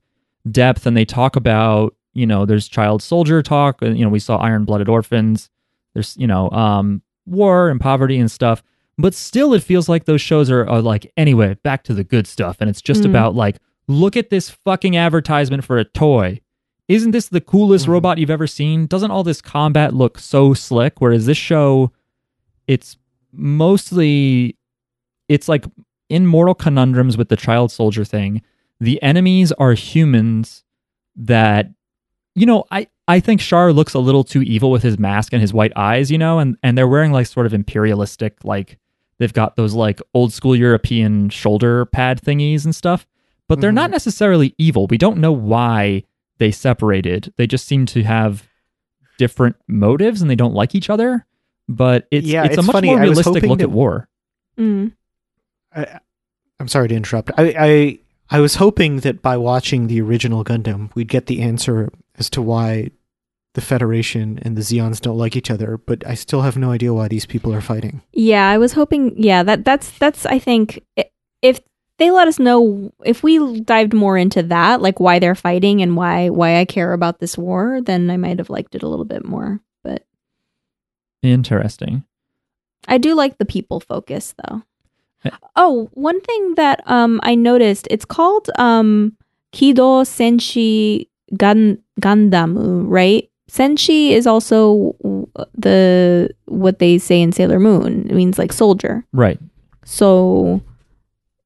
depth and they talk about you know there's child soldier talk. and, You know we saw Iron Blooded Orphans. There's you know um, war and poverty and stuff. But still, it feels like those shows are, are like anyway back to the good stuff, and it's just Mm. about like look at this fucking advertisement for a toy. Isn't this the coolest Mhm. robot you've ever seen? Doesn't all this combat look so slick? Whereas this show, it's mostly it's like in Mortal Conundrums with the child soldier thing, the enemies are humans that you know, I I think Char looks a little too evil with his mask and his white eyes, you know, and and they're wearing like sort of imperialistic like they've got those like old school European shoulder pad thingies and stuff, but they're not Mhm. necessarily evil. We don't know why they separated. They just seem to have different motives and they don't like each other, but it's Yeah, it's, a much funny. more realistic look that- at war. Mm. I, I'm sorry to interrupt. I, I I was hoping that by watching the original Gundam, we'd get the answer as to why the Federation and the Zeons don't like each other, but I still have no idea why these people are fighting. Yeah, I was hoping. Yeah, that that's that's. I think if they let us know if we dived more into that, like why they're fighting and why why I care about this war, then I might have liked it a little bit more. But Interesting. I do like the people focus though. Eh. Oh, one thing that um I noticed, it's called um Kido Senshi Gan Gandamu, right? Senshi is also the what they say in Sailor Moon. It means like soldier. Right. So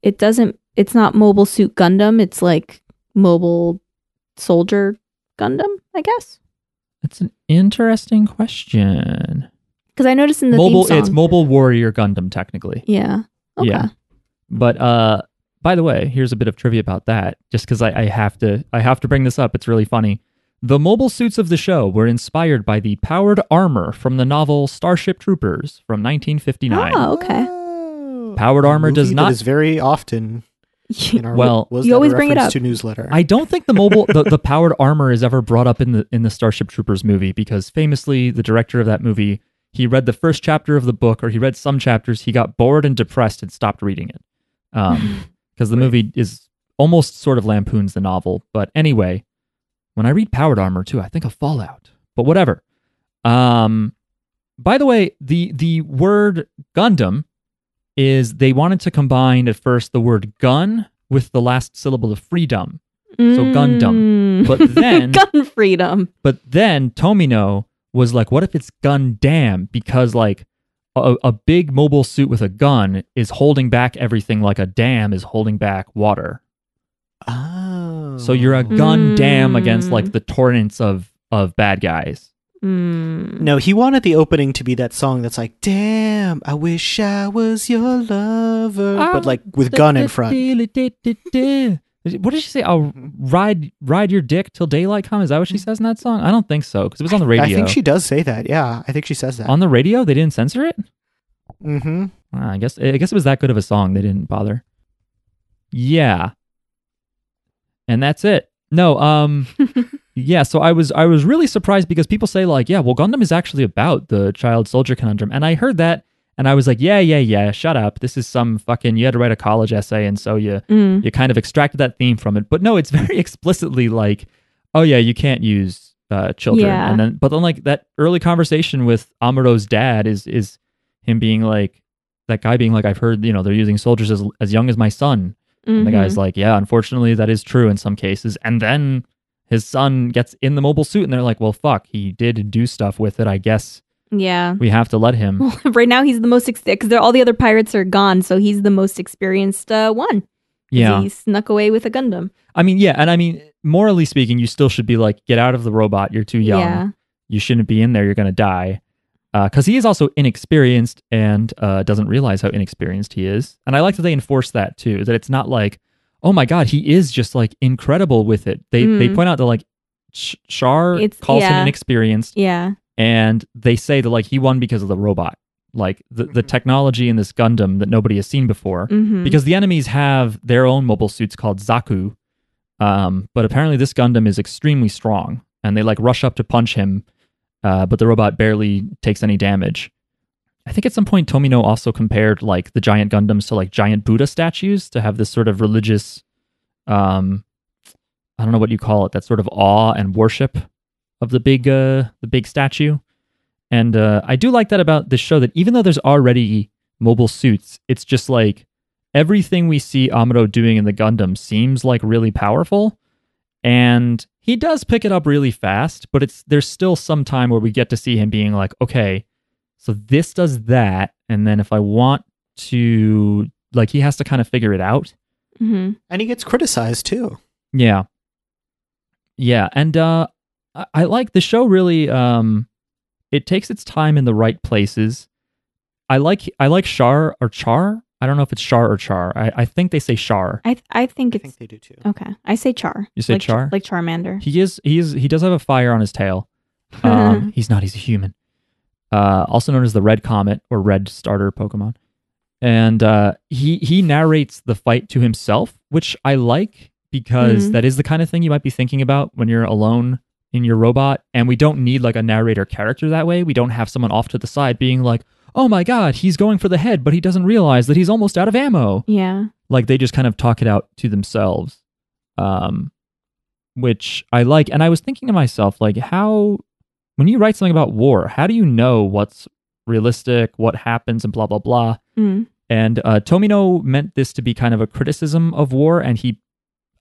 it doesn't it's not mobile suit Gundam, it's like mobile soldier Gundam, I guess. That's an interesting question. Cuz I noticed in the mobile song. it's mobile warrior Gundam technically. yeah. Okay. Yeah. But uh by the way, here's a bit of trivia about that, just because I, I have to I have to bring this up. It's really funny. The mobile suits of the show were inspired by the powered armor from the novel Starship Troopers from 1959. Oh, okay. Powered A armor does not- That is very often in our Well- was You always bring it up. to newsletter. I don't think the mobile the, the powered armor is ever brought up in the in the Starship Troopers movie because famously the director of that movie he read the first chapter of the book or he read some chapters he got bored and depressed and stopped reading it um because the Right. movie is almost sort of lampoons the novel but anyway when I read powered armor too I think of Fallout but whatever um by the way the the word Gundam is they wanted to combine at first the word gun with the last syllable of freedom So Gundam. Mm. But then- gun freedom. But then Tomino was like, what if it's gun dam? Because like a, a big mobile suit with a gun is holding back everything like a dam is holding back water. Oh. So you're a gun dam against Mm. like the torrents of of bad guys. Mm. No, he wanted the opening to be that song that's like, "Damn, I wish I was your lover," but like with gun in front. What did she say? I'll ride ride your dick till daylight comes. Is that what she says in that song? I don't think so because it was on the radio. I think she does say that. Yeah, I think she says that. on the radio. They didn't censor it. mm-hmm. Ah, I guess I guess it was that good of a song. They didn't bother. Yeah, and that's it. No, um, yeah. So I was I was really surprised because people say like, yeah, well, Gundam is actually about the child soldier conundrum, and I heard that, and I was like, yeah, yeah, yeah. Shut up. This is some fucking. You had to write a college essay, and so you Mm. you kind of extracted that theme from it. But no, it's very explicitly like, oh yeah, you can't use uh, children. Yeah. And then, but then like that early conversation with Amuro's dad is is him being like, that guy being like, I've heard you know they're using soldiers as as young as my son. And the guy's Mhm. like, yeah, unfortunately that is true in some cases. And then his son gets in the mobile suit, and they're like, well, fuck, he did do stuff with it. I guess yeah. we have to let him. Well, right now he's the most because all the other pirates are gone, so he's the most experienced uh, one. yeah. he snuck away with a Gundam. I mean, yeah, and I mean, morally speaking, you still should be like, get out of the robot. You're too young. Yeah, you shouldn't be in there. You're going to die. Because he is also inexperienced and uh, doesn't realize how inexperienced he is. And I like that they enforce that too. That it's not like, oh my god, he is just like incredible with it. They they Mm. point out that like Char It's- calls him inexperienced, yeah, and they say that like he won because of the robot, like the the Mhm. technology in this Gundam that nobody has seen before hmm because the enemies have their own mobile suits called Zaku. Um, but apparently this Gundam is extremely strong, and they like rush up to punch him, uh, but the robot barely takes any damage. I think at some point Tomino also compared like the giant Gundams to like giant Buddha statues to have this sort of religious, um, I don't know what you call it, that sort of awe and worship of the big uh, the big statue. And uh, I do like that about this show that even though there's already mobile suits, it's just like everything we see Amuro doing in the Gundam seems like really powerful. And he does pick it up really fast, but it's there's still some time where we get to see him being like, okay, so this does that, and then if I want to like he has to kind of figure it out. hmm And he gets criticized too. Yeah. Yeah, and uh I, I like the show really um it takes its time in the right places. I like I like Char or Char. I don't know if it's Char or Char. I, I think they say Char. I I think I it's think they do too. okay. I say Char. You say like, Char? like Charmander. He is he is he does have a fire on his tail. Um he's not, he's a human. Uh also known as the Red Comet or Red Starter Pokemon. And uh he he narrates the fight to himself, which I like because Mhm. that is the kind of thing you might be thinking about when you're alone in your robot and we don't need like a narrator character that way. We don't have someone off to the side being like, "Oh my god, he's going for the head, but he doesn't realize that he's almost out of ammo." yeah. like they just kind of talk it out to themselves um which i like and i was thinking to myself like how when you write something about war how do you know what's realistic what happens and blah blah blah Mm. and uh, tomino meant this to be kind of a criticism of war and he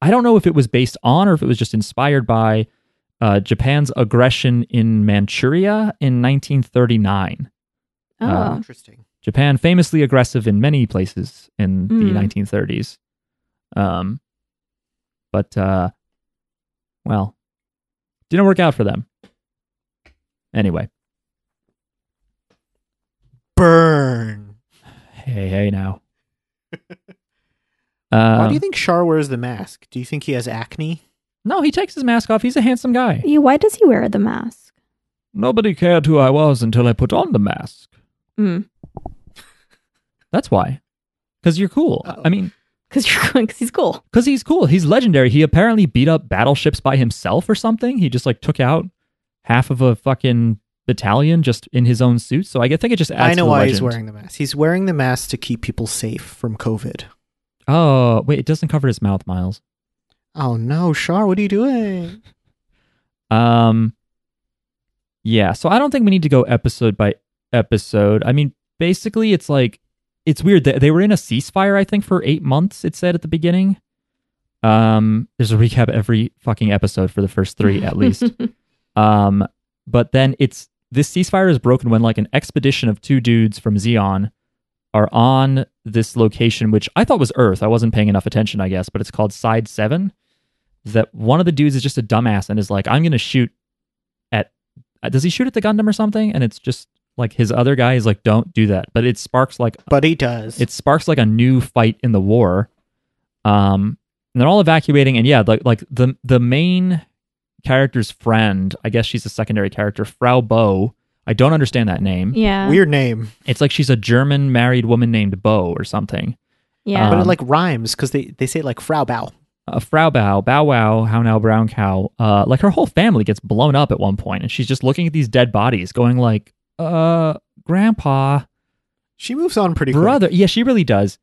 i don't know if it was based on or if it was just inspired by uh, japan's aggression in manchuria in 1939 Oh. Uh, Interesting. Japan famously aggressive in many places in the Mm. 1930s. Um, but uh, well, didn't work out for them. Anyway, Burn. hey, hey, now. Why do you think Char wears the mask? Do you think he has acne? no, he takes his mask off. He's a handsome guy. yeah. Why does he wear the mask? Nobody cared who I was until I put on the mask. Mm. That's why. Because you're cool. Oh. I mean, Because you're because he's cool. because he's cool. He's legendary. He apparently beat up battleships by himself or something. He just like took out half of a fucking battalion just in his own suit. So I think it just adds I know to the why legend. he's wearing the mask. He's wearing the mask to keep people safe from COVID. Oh wait, it doesn't cover his mouth, Miles. Oh no, Char, what are you doing? Um, yeah. So I don't think we need to go episode by episode. I mean, basically, it's like it's weird that they were in a ceasefire. I think for eight months. It said at the beginning. Um, there's a recap every fucking episode for the first three at least. Um, but then it's this ceasefire is broken when like an expedition of two dudes from Zeon are on this location, which I thought was Earth. I wasn't paying enough attention, I guess, but it's called Side Seven. That one of the dudes is just a dumbass and is like, I'm gonna shoot at. uh, Does he shoot at the Gundam or something? And it's just like his other guy is like, don't do that. But it sparks like But he does. it sparks like a new fight in the war. Um, and they're all evacuating. And yeah, like like the the main character's friend, I guess she's a secondary character, Frau Bo. I don't understand that name. Yeah. Weird name, It's like she's a German married woman named Bo or something. Yeah. but it Um, like rhymes because they they say like Frau Bow. uh, Frau Bow, Bow Wow, How Now Brown Cow, uh, like her whole family gets blown up at one point, and she's just looking at these dead bodies, going like, "Uh, Grandpa, She moves on pretty quick. brother." Yeah, she really does.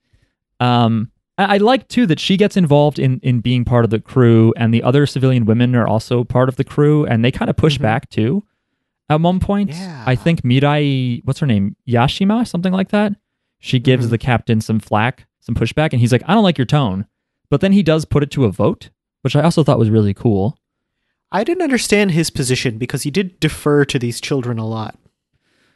Um, I, I like too that she gets involved in in being part of the crew, and the other civilian women are also part of the crew, and they kind of push Mhm. back too. At one point, Yeah. I think Mirai, what's her name, Yashima, something like that. She gives Mhm. the captain some flack, some pushback, and he's like, "I don't like your tone," but then he does put it to a vote, which I also thought was really cool. I didn't understand his position because he did defer to these children a lot.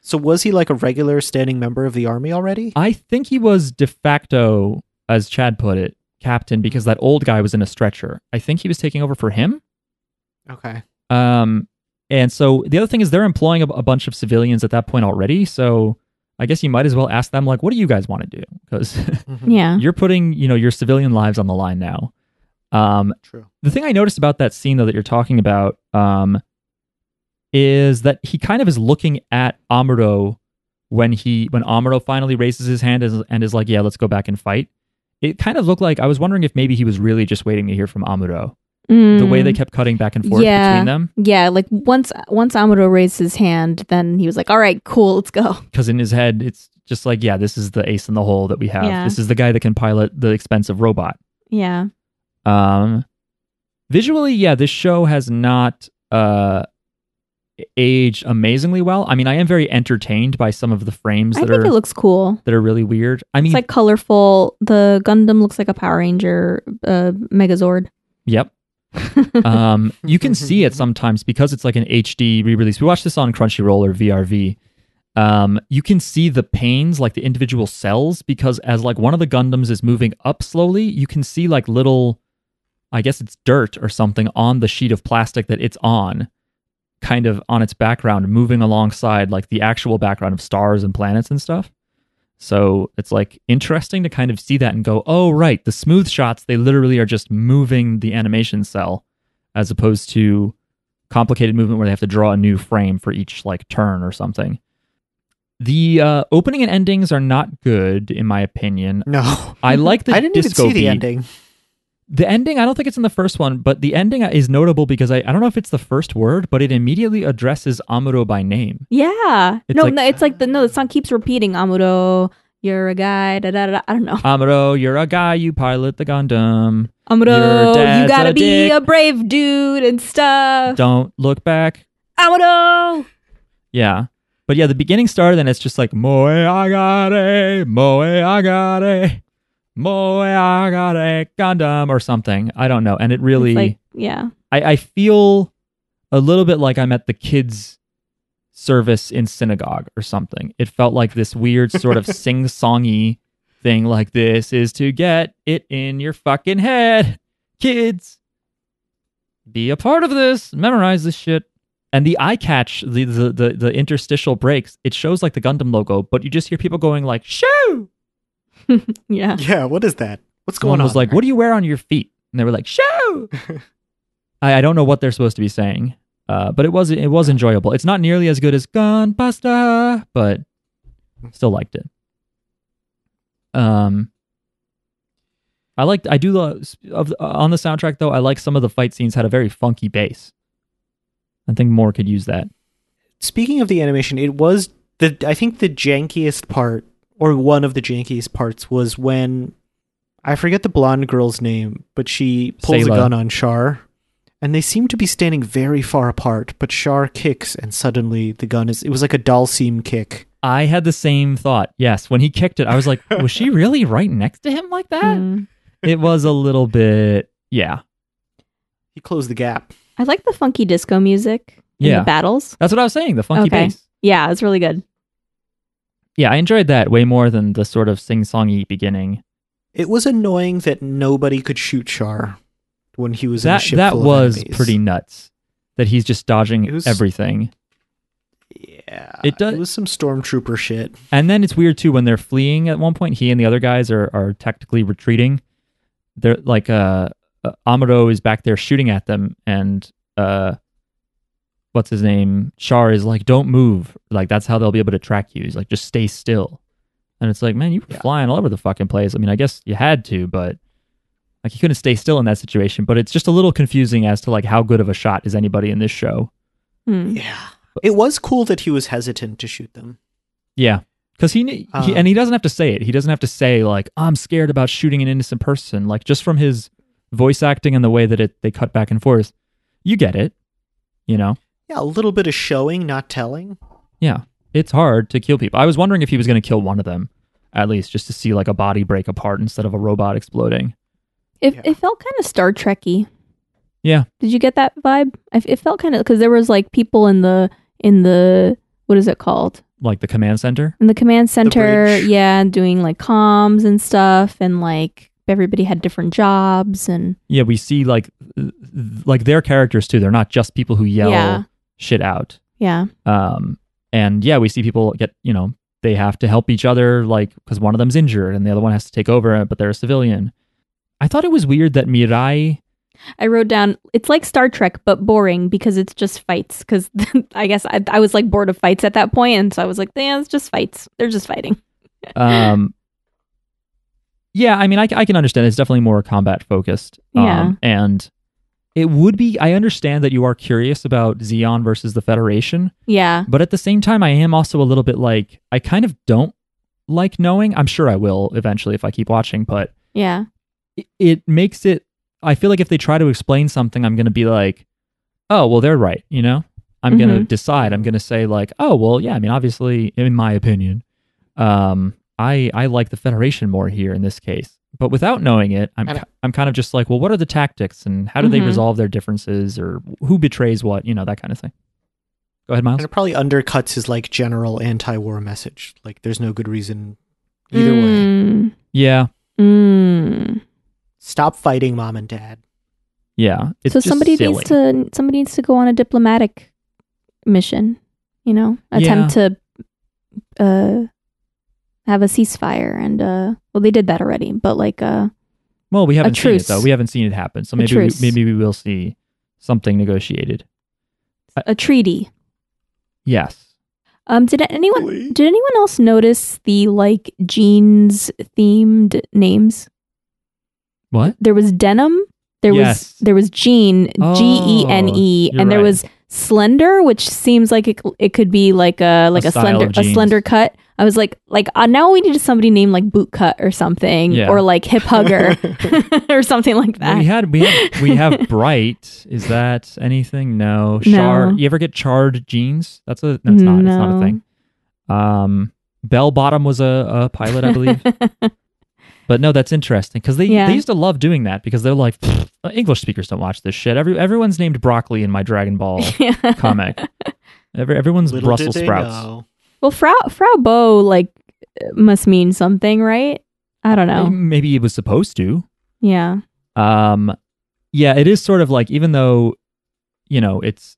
So was he like a regular standing member of the army already? I think he was de facto, as Chad put it, captain because that old guy was in a stretcher. I think he was taking over for him. Okay. Um, and so the other thing is they're employing a, a bunch of civilians at that point already. So I guess you might as well ask them, like, what do you guys want to do? Because Mhm. yeah. you're putting, you know, your civilian lives on the line now. Um, True. the thing I noticed about that scene though that you're talking about, um, is that he kind of is looking at Amuro when he when Amuro finally raises his hand and, and is like, "Yeah, let's go back and fight." It kind of looked like I was wondering if maybe he was really just waiting to hear from Amuro. The way they Mm. kept cutting back and forth Yeah. between them, Yeah, like once once Amuro raised his hand, then he was like, "All right, cool, let's go." because in his head it's just like, "Yeah, this is the ace in the hole that we have. Yeah. This is the guy that can pilot the expensive robot." Yeah. Um, visually, yeah, this show has not uh aged amazingly well. I mean, I am very entertained by some of the frames I that think are it looks cool. that are really weird. I mean, It's like colorful. The Gundam looks like a Power Ranger uh, Megazord. yep. um, you can see it sometimes because it's like an HD re-release. We watched this on Crunchyroll or VRV. Um, you can see the panes, like the individual cells, because as like one of the Gundams is moving up slowly, you can see like little, I guess it's dirt or something on the sheet of plastic that it's on, kind of on its background, moving alongside like the actual background of stars and planets and stuff. So it's like interesting to kind of see that and go, oh, right, the smooth shots, they literally are just moving the animation cell as opposed to complicated movement where they have to draw a new frame for each like turn or something. The uh, opening and endings are not good, in my opinion. No. I like the I didn't even see the ending. The ending, I don't think it's in the first one, but the ending is notable because I, I don't know if it's the first word, but it immediately addresses Amuro by name. Yeah. It's no, like- no, it's like the no. The song keeps repeating Amuro. You're a guy. Da, da, da. I don't know. Amuro, you're a guy, you pilot the Gundam. Amuro, you gotta a be dick. a brave dude and stuff. Don't look back. Amuro. Yeah. But yeah, the beginning started and it's just like Moe agare, Moe agare, Moe agare Gundam or something. I don't know. And it really like, yeah. I, I feel a little bit like I'm at the kids service in synagogue or something. It felt like this weird sort of sing songy thing like this is to get it in your fucking head. Kids, be a part of this. Memorize this shit. And the eye catch, the, the the the interstitial breaks, it shows like the Gundam logo, but you just hear people going like "shoo." Yeah. Yeah, what is that? What's Someone going on? was like, "What do you wear on your feet?" And they were like, "Show." I, I don't know what they're supposed to be saying, uh, but it was it was enjoyable. It's not nearly as good as Gunbuster, but still liked it. Um, I liked I do the of uh, on the soundtrack though. I like some of the fight scenes had a very funky bass. I think more could use that. Speaking of the animation, it was the I think the jankiest part or one of the jankiest parts was when I forget the blonde girl's name, but she pulls Sayla. a gun on Char. And they seem to be standing very far apart, but Char kicks and suddenly the gun is it was like a doll seam kick. I had the same thought. Yes, when he kicked it, I was like, was she really right next to him like that? Mm. It was a little bit, yeah. He closed the gap. I like the funky disco music in Yeah. the battles. That's what I was saying. The funky Okay. bass. Yeah, it's really good. Yeah, I enjoyed that way more than the sort of sing-songy beginning. It was annoying that nobody could shoot Char when he was That that was enemies. pretty nuts. That he's just dodging was- everything. Yeah, It does- It was some stormtrooper shit. And then it's weird too when they're fleeing at one point. He and the other guys are are technically retreating. They're like uh uh, Amuro is back there shooting at them, and uh, what's his name? Char is like, "Don't move." Like that's how they'll be able to track you. He's like, "Just stay still." And it's like, man, you were Yeah. flying all over the fucking place. I mean, I guess you had to, but like you couldn't stay still in that situation. But it's just a little confusing as to like how good of a shot is anybody in this show. Hmm. Yeah. It was cool that he was hesitant to shoot them. Yeah, because he, he Um, and he doesn't have to say it. He doesn't have to say like I'm scared about shooting an innocent person. Like just from his voice acting and the way that it they cut back and forth, you get it. You know, Yeah, a little bit of showing, not telling. yeah, it's hard to kill people. I was wondering if he was going to kill one of them, at least just to see like a body break apart instead of a robot exploding. It Yeah. it felt kind of Star Trekky. Yeah. Did you get that vibe? It felt kind of because there was like people in the in the what is it called Like the command center. in the command center, bridge. yeah, and doing like comms and stuff, and like everybody had different jobs and Yeah, we see like like their characters too. They're not just people who yell Yeah. Shit out. yeah, Um, and yeah, we see people get, you know, they have to help each other, like, because one of them's injured and the other one has to take over, but they're a civilian. I thought it was weird that Mirai, I wrote down it's like Star Trek but boring because it's just fights. Because I guess I, I was like bored of fights at that point, and so I was like, yeah, it's just fights. They're just fighting. um, yeah, I mean, I, I can understand it's definitely more combat focused. Yeah. Um, and it would be, I understand that you are curious about Zeon versus the Federation, Yeah, but at the same time, I am also a little bit like, I kind of don't like knowing. I'm sure I will eventually if I keep watching, but yeah, it- it makes it I feel like if they try to explain something, I'm going to be like, oh, well, they're right. You know, I'm going to Mhm. decide. I'm going to say like, oh, well, yeah. I mean, obviously, in my opinion, um, I I like the Federation more here in this case. But without knowing it, I'm And- I'm kind of just like, well, what are the tactics and how do they Mhm. resolve their differences or who betrays what? You know, that kind of thing. Go ahead, Miles. And it probably undercuts his like general anti-war message. Like, there's no good reason either way. Mm, Yeah, mm. Stop fighting mom and dad. yeah. It's so just somebody silly. needs to somebody needs to go on a diplomatic mission. You know, attempt to uh have a ceasefire and uh well they did that already, but like uh Well, we haven't seen it truce. though. We haven't seen it happen. So maybe we, maybe we will see something negotiated. a treaty. Yes. Um, did anyone did anyone else notice the like jeans themed names? What? There was denim. There Yes. was there was Gene Oh, G E N E, you're and there right. was Slender, which seems like it, it could be like a like A a, slender a slender cut. I was like like uh, now we need somebody named like Boot Cut or something, Yeah. or like Hip Hugger or something like Well, that. we had we have we have bright. Is that anything? No. No. Char. You ever get charred jeans? That's a no. It's not. It's not a thing. Um, Bell Bottom was a, a pilot, I believe. But no, that's interesting because they Yeah. they used to love doing that because they're like English speakers don't watch this shit. Every everyone's named broccoli in my Dragon Ball comic. Every, everyone's Little Brussels sprouts. know. well, Frau Frau Bo like must mean something, right? I don't know. Maybe it was supposed to. Yeah. um yeah it is sort of like even though you know it's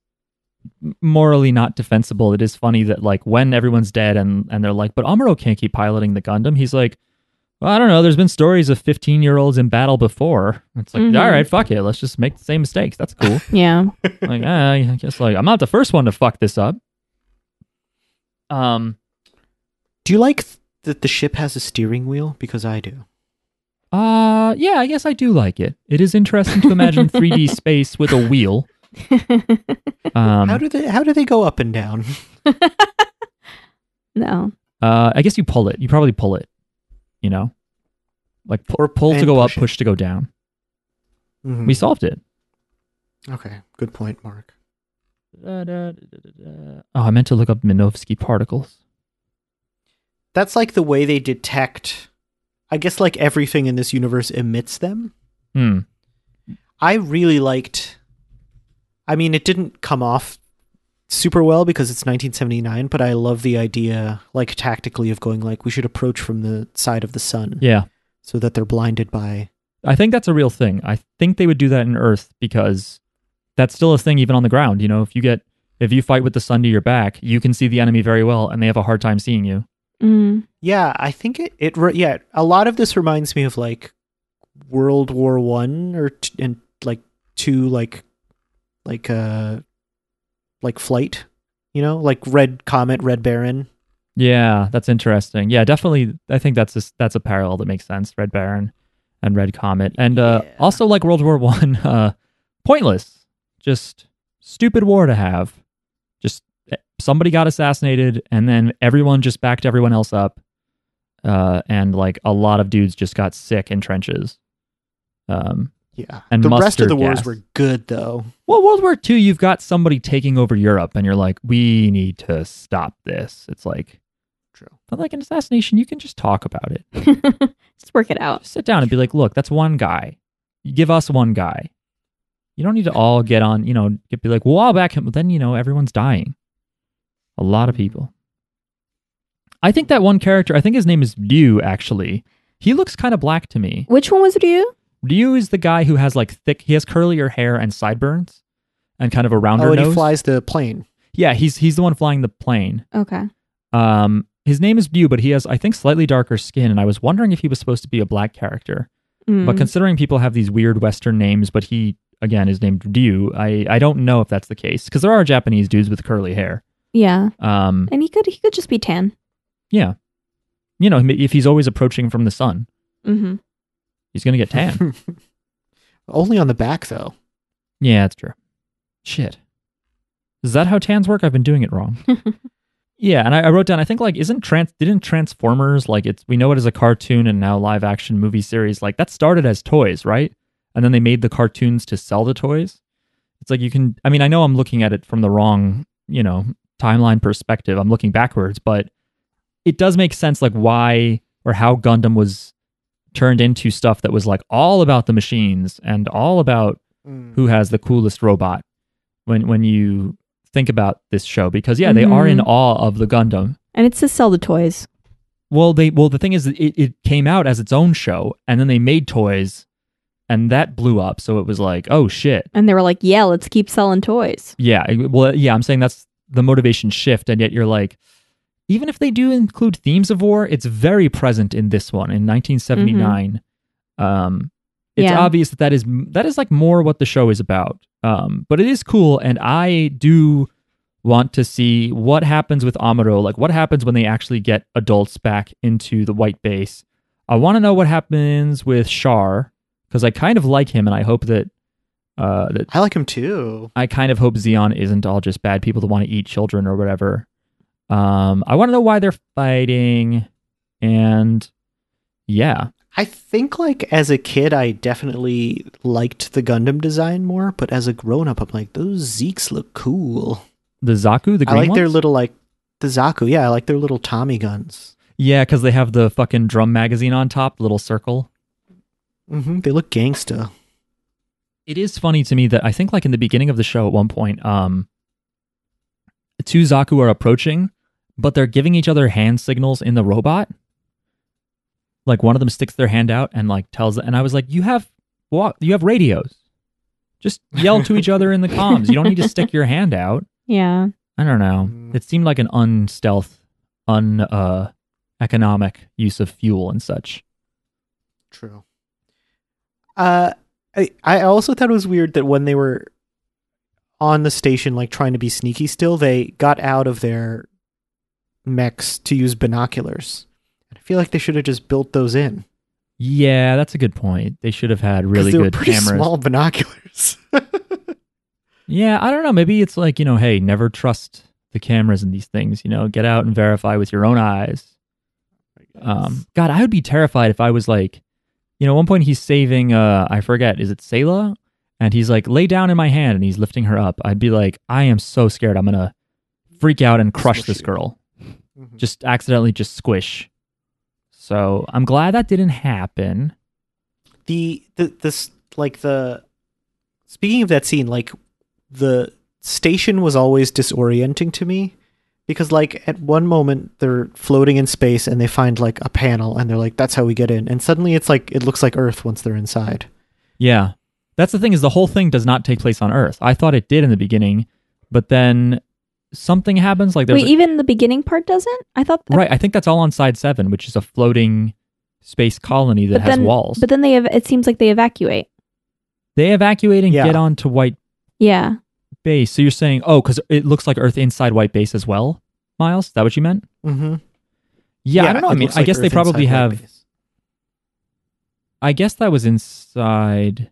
morally not defensible it is funny that like when everyone's dead and and they're like but amuro can't keep piloting the gundam he's like well i don't know there's been stories of 15 year olds in battle before it's like Mhm. all right fuck it let's just make the same mistakes that's cool Yeah. like uh, i guess like i'm not the first one to fuck this up um Do you like th- that the ship has a steering wheel? Because I do. uh yeah i guess i do like it it is interesting to imagine 3d space with a wheel um how do they How do they go up and down? no. Uh, I guess you pull it. You probably pull it. You know, like Or pull to go up, push it. push to go down. Mhm. We solved it. okay, good point, Mark. Oh, I meant to look up Minovsky particles. That's like the way they detect. I guess like everything in this universe emits them. Hmm. I really liked. I mean, it didn't come off super well because it's 1979, but I love the idea, like tactically, of going like we should approach from the side of the sun, Yeah, so that they're blinded by. I think that's a real thing. I think they would do that in Earth because that's still a thing even on the ground. You know, if you get if you fight with the sun to your back, you can see the enemy very well, and they have a hard time seeing you. Mm. Yeah, I think it. It re- yeah, a lot of this reminds me of like World War One or t- and like two like like uh like flight, you know, like Red Comet, Red Baron. Yeah, that's interesting. Yeah, definitely. I think that's a, that's a parallel that makes sense. Red Baron and Red Comet, and uh, Yeah. also like World War One, uh, pointless, just stupid war to have. Just eh, somebody got assassinated, and then everyone just backed everyone else up, uh, and like a lot of dudes just got sick in trenches. Um, Yeah. And the rest of mustard the wars gas. were good though. well, World War II, you've got somebody taking over Europe, and you're like, we need to stop this. It's like, True. but like an assassination, you can just talk about it. Just work it out. Just sit down and be like, look, that's one guy. You give us one guy. You don't need to all get on, you know, be like, well, I'll back him. But then, you know, everyone's dying. A lot of mm-hmm. people. I think that one character, I think his name is Ryu, actually. He looks kind of black to me. Which one was it you? Ryu is the guy who has like thick, he has curlier hair and sideburns and kind of a rounder Oh, and nose. he flies the plane. Yeah, he's he's the one flying the plane. Okay. Um, his name is Ryu, but he has, I think, slightly darker skin. And I was wondering if he was supposed to be a black character. Mm. But considering people have these weird Western names, but he again is named Ryu, I I don't know if that's the case because there are Japanese dudes with curly hair. yeah. Um, And he could he could just be tan. yeah, you know, if he's always approaching from the sun, Mm-hmm. He's gonna get tan. Only on the back though. yeah, that's true. Shit, is that how tans work? I've been doing it wrong. yeah, and I, I wrote down. I think like isn't trans didn't Transformers like it's we know it as a cartoon and now live action movie series like that started as toys, right? And then they made the cartoons to sell the toys. It's like you can. I mean, I know I'm looking at it from the wrong, you know, timeline perspective. I'm looking backwards, but it does make sense, like why or how Gundam was turned into stuff that was like all about the machines and all about who has the coolest robot. When when you think about this show, because yeah, they are in Mhm. awe of the Gundam. And it's to sell the toys. Well, they well the thing is, it, it came out as its own show, and then they made toys, and that blew up. So it was like, oh shit, And they were like, yeah, let's keep selling toys. Yeah, well, yeah, I'm saying that's the motivation shift, and yet you're like, even if they do include themes of war, it's very present in this one in 1979. Um, it's Yeah. obvious that that is that is like more what the show is about. Um, but it is cool, and I do want to see what happens with Amuro. Like, what happens when they actually get adults back into the white base. I want to know what happens with Char because I kind of like him, and I hope that uh, that I like him too. I kind of hope Zeon isn't all just bad people that want to eat children or whatever. Um, I want to know why they're fighting, and yeah, I think like as a kid I definitely liked the Gundam design more, but as a grown up I'm like those Zeeks look cool. the Zaku, the Gundam. I green like their little like the Zaku, yeah, I like their little Tommy guns. yeah, because they have the fucking drum magazine on top, little circle. hmm They look gangsta. It is funny to me that I think like in the beginning of the show at one point, um, two Zaku are approaching, but they're giving each other hand signals in the robot. Like one of them sticks their hand out and like tells, and I was like, "You have what? You have radios. Just yell to each other in the comms. You don't need to stick your hand out." Yeah. I don't know. Mm. It seemed like an unstealth, un uh, economic use of fuel and such. True. Uh, I I also thought it was weird that when they were on the station, like trying to be sneaky, still they got out of their mechs to use binoculars. I feel like they should have just built those in. Yeah, that's a good point. They should have had really good pretty cameras. small binoculars. Yeah, I don't know. Maybe it's like, you know, hey, never trust the cameras in these things, you know, get out and verify with your own eyes. Um, God, I would be terrified if I was like, you know, at one point he's saving, uh, I forget, is it Sayla? And he's like, lay down in my hand and he's lifting her up. I'd be like, I am so scared. I'm going to freak out and crush this girl. Mhm. Just accidentally just squish. So I'm glad that didn't happen. the the this like the speaking of that scene like the station was always disorienting to me because like at one moment they're floating in space and they find like a panel and they're like that's how we get in and suddenly it's like it looks like earth once they're inside Yeah. That's the thing is the whole thing does not take place on Earth. I thought it did in the beginning, but then something happens like there's Wait, a- even the beginning part doesn't? I thought Right. I think that's all on side seven, which is a floating space colony that has then- walls. But then they ev- it seems like they evacuate. they evacuate and Yeah. get onto White Yeah. Base. So you're saying, oh, because it looks like Earth inside White Base as well, Miles? Is that what you meant? Mm-hmm. Yeah, I don't know. I mean, I guess they probably have. I guess that was inside.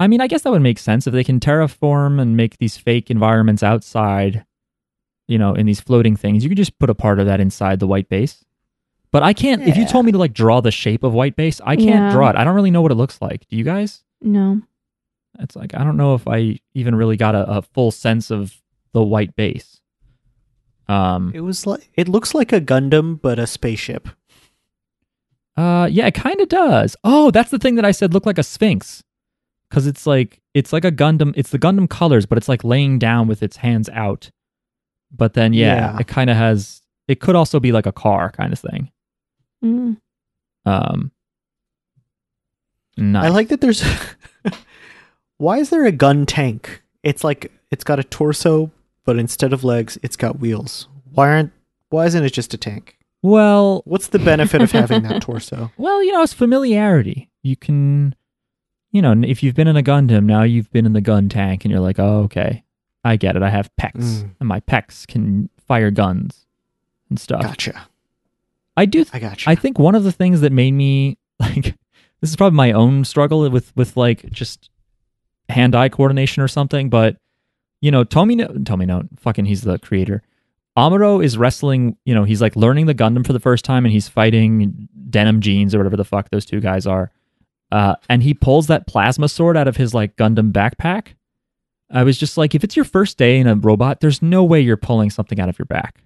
I mean, I guess that would make sense if they can terraform and make these fake environments outside, you know, in these floating things. You could just put a part of that inside the white base. But I can't. If you told me to like draw the shape of white base, I can't Yeah. draw it. I don't really know what it looks like. Do you guys? No. It's like I don't know if I even really got a, a full sense of the white base. Um. It was like it looks like a Gundam, but a spaceship. Uh, yeah, it kind of does. Oh, that's the thing that I said looked like a sphinx, because it's like it's like a Gundam. It's the Gundam colors, but it's like laying down with its hands out. But then, yeah, Yeah. it kind of has. It could also be like a car kind of thing. Mm. Um, nice. I like that there's. Why is there a gun tank? It's like it's got a torso, but instead of legs, it's got wheels. Why aren't? Why isn't it just a tank? Well, What's the benefit of having that torso? well, you know, it's familiarity. You can, you know, if you've been in a Gundam, now you've been in the gun tank, and you're like, oh, okay, I get it. I have pecs, Mm. and my pecs can fire guns and stuff. Gotcha. I do I gotcha. I think one of the things that made me like this is probably my own struggle with with like just hand eye coordination or something, but you know, Tomino Tomino, fucking he's the creator. Amuro is wrestling, you know, he's like learning the Gundam for the first time and he's fighting denim jeans or whatever the fuck those two guys are. Uh, and he pulls that plasma sword out of his like Gundam backpack. I was just like, if it's your first day in a robot, there's no way you're pulling something out of your back.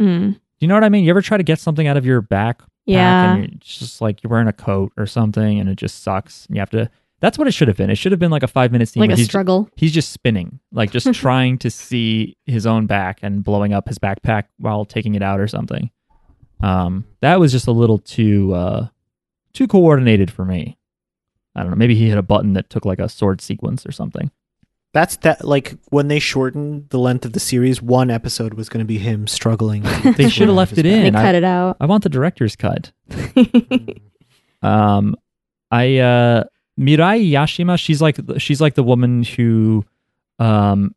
Mm. Do you know what I mean? You ever try to get something out of your back? Yeah. And it's just like you're wearing a coat or something and it just sucks. And you have to. That's what it should have been. It should have been like a five minute scene Like a he's, struggle. he's just spinning, like just trying to see his own back and blowing up his backpack while taking it out or something. Um, that was just a little too uh, too coordinated for me. I don't know. Maybe he hit a button that took like a sword sequence or something. That's that. Like when they shortened the length of the series, one episode was going to be him struggling. They should have left it in. They And I- cut it out. I want the director's cut. Um, I uh, Mirai Yashima. She's like she's like the woman who, um,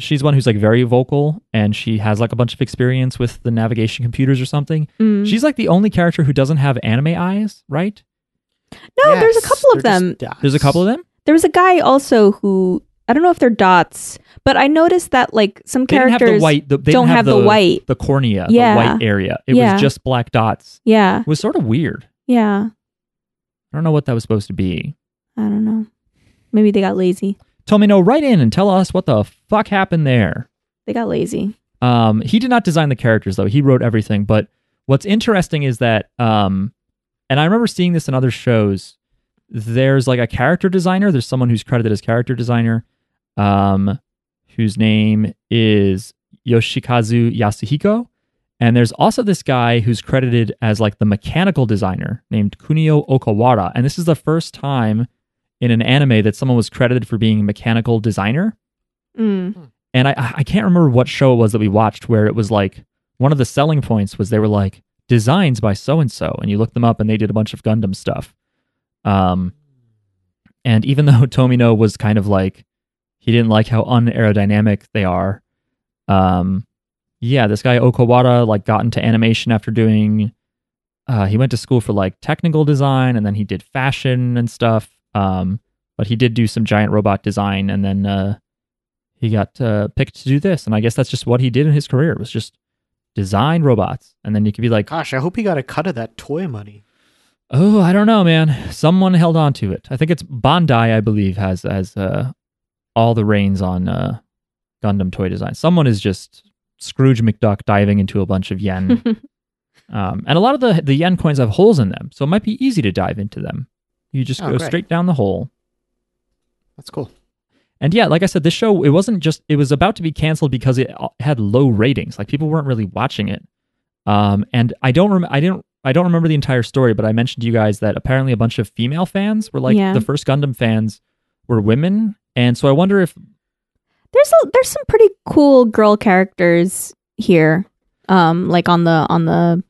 she's one who's like very vocal and she has like a bunch of experience with the navigation computers or something. Mm. She's like the only character who doesn't have anime eyes, right? no, there's a couple of them. There's a couple of them. There was a guy also who I don't know if they're dots, but I noticed that like some They didn't have characters the white. The, they don't didn't have the white. the cornea, Yeah. the white area. It Yeah. was just black dots. Yeah, It was sort of weird. yeah. I don't know what that was supposed to be. I don't know. Maybe they got lazy. Tomino, write in and tell us what the fuck happened there. They got lazy. Um, he did not design the characters though. He wrote everything. But what's interesting is that, um, and I remember seeing this in other shows. There's like a character designer. There's someone who's credited as character designer, um, whose name is Yoshikazu Yasuhiko. And there's also this guy who's credited as like the mechanical designer named Kunio Okawara. And this is the first time in an anime that someone was credited for being a mechanical designer Mm. and I I can't remember what show it was that we watched where it was like one of the selling points was they were like designs by so and so, and you look them up and they did a bunch of Gundam stuff. Um, and even though Tomino was kind of like he didn't like how unaerodynamic they are, um, yeah, this guy Okawara like got into animation after doing. Uh, he went to school for like technical design, and then he did fashion and stuff. Um, but he did do some giant robot design, and then uh, he got uh, picked to do this, and I guess that's just what he did in his career was just design robots, and then you could be like, Gosh, I hope he got a cut of that toy money. oh, I don't know, man. Someone held on to it. I think it's Bandai, I believe, has has uh, all the reins on uh, Gundam toy design. Someone is just Scrooge McDuck diving into a bunch of yen, um, and a lot of the the yen coins have holes in them, so it might be easy to dive into them. You just Oh, go great. straight down the hole. That's cool. And yeah, like I said, this show it wasn't just it was about to be canceled because it uh, had low ratings. Like people weren't really watching it. Um, and I don't rem- I didn't I don't remember the entire story, but I mentioned to you guys that apparently a bunch of female fans were like Yeah. the first Gundam fans were women, and so I wonder if There's a, there's some pretty cool girl characters here. Um, like on the on the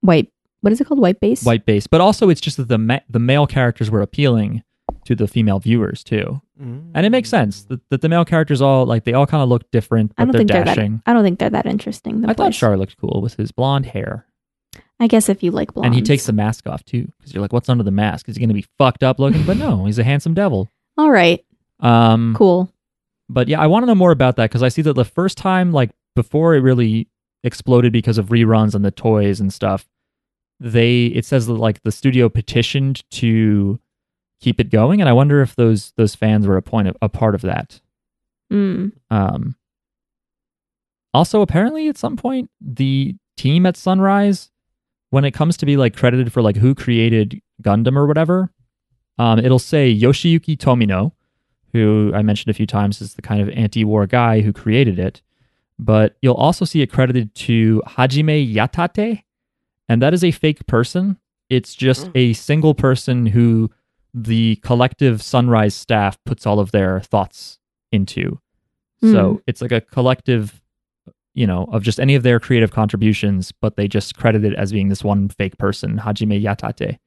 white what is it called? White base. white base, but also it's just that the ma- the male characters were appealing to the female viewers too, Mm. and it makes sense that, that the male characters all like they all kind of look different, I don't they're think they're dashing. that. I don't think they're that interesting. The I thought boys. Char looked cool with his blonde hair, I guess if you like blondes. and he takes the mask off too, because you're like, what's under the mask? Is he going to be fucked up looking? But no, he's a handsome devil. All right. Um, Cool. but yeah, I want to know more about that because I see that the first time, like before it really exploded because of reruns and the toys and stuff, they it says that like the studio petitioned to keep it going, and I wonder if those those fans were a point of, a part of that. Mm. Um, also, apparently, at some point, the team at Sunrise, when it comes to be like credited for like who created Gundam or whatever, um, it'll say Yoshiyuki Tomino, who I mentioned a few times is the kind of anti-war guy who created it. But you'll also see it credited to Hajime Yatate, and that is a fake person. It's just a single person who the collective Sunrise staff puts all of their thoughts into. So it's like a collective, you know, of just any of their creative contributions, but they just credit it as being this one fake person, Hajime Yatate.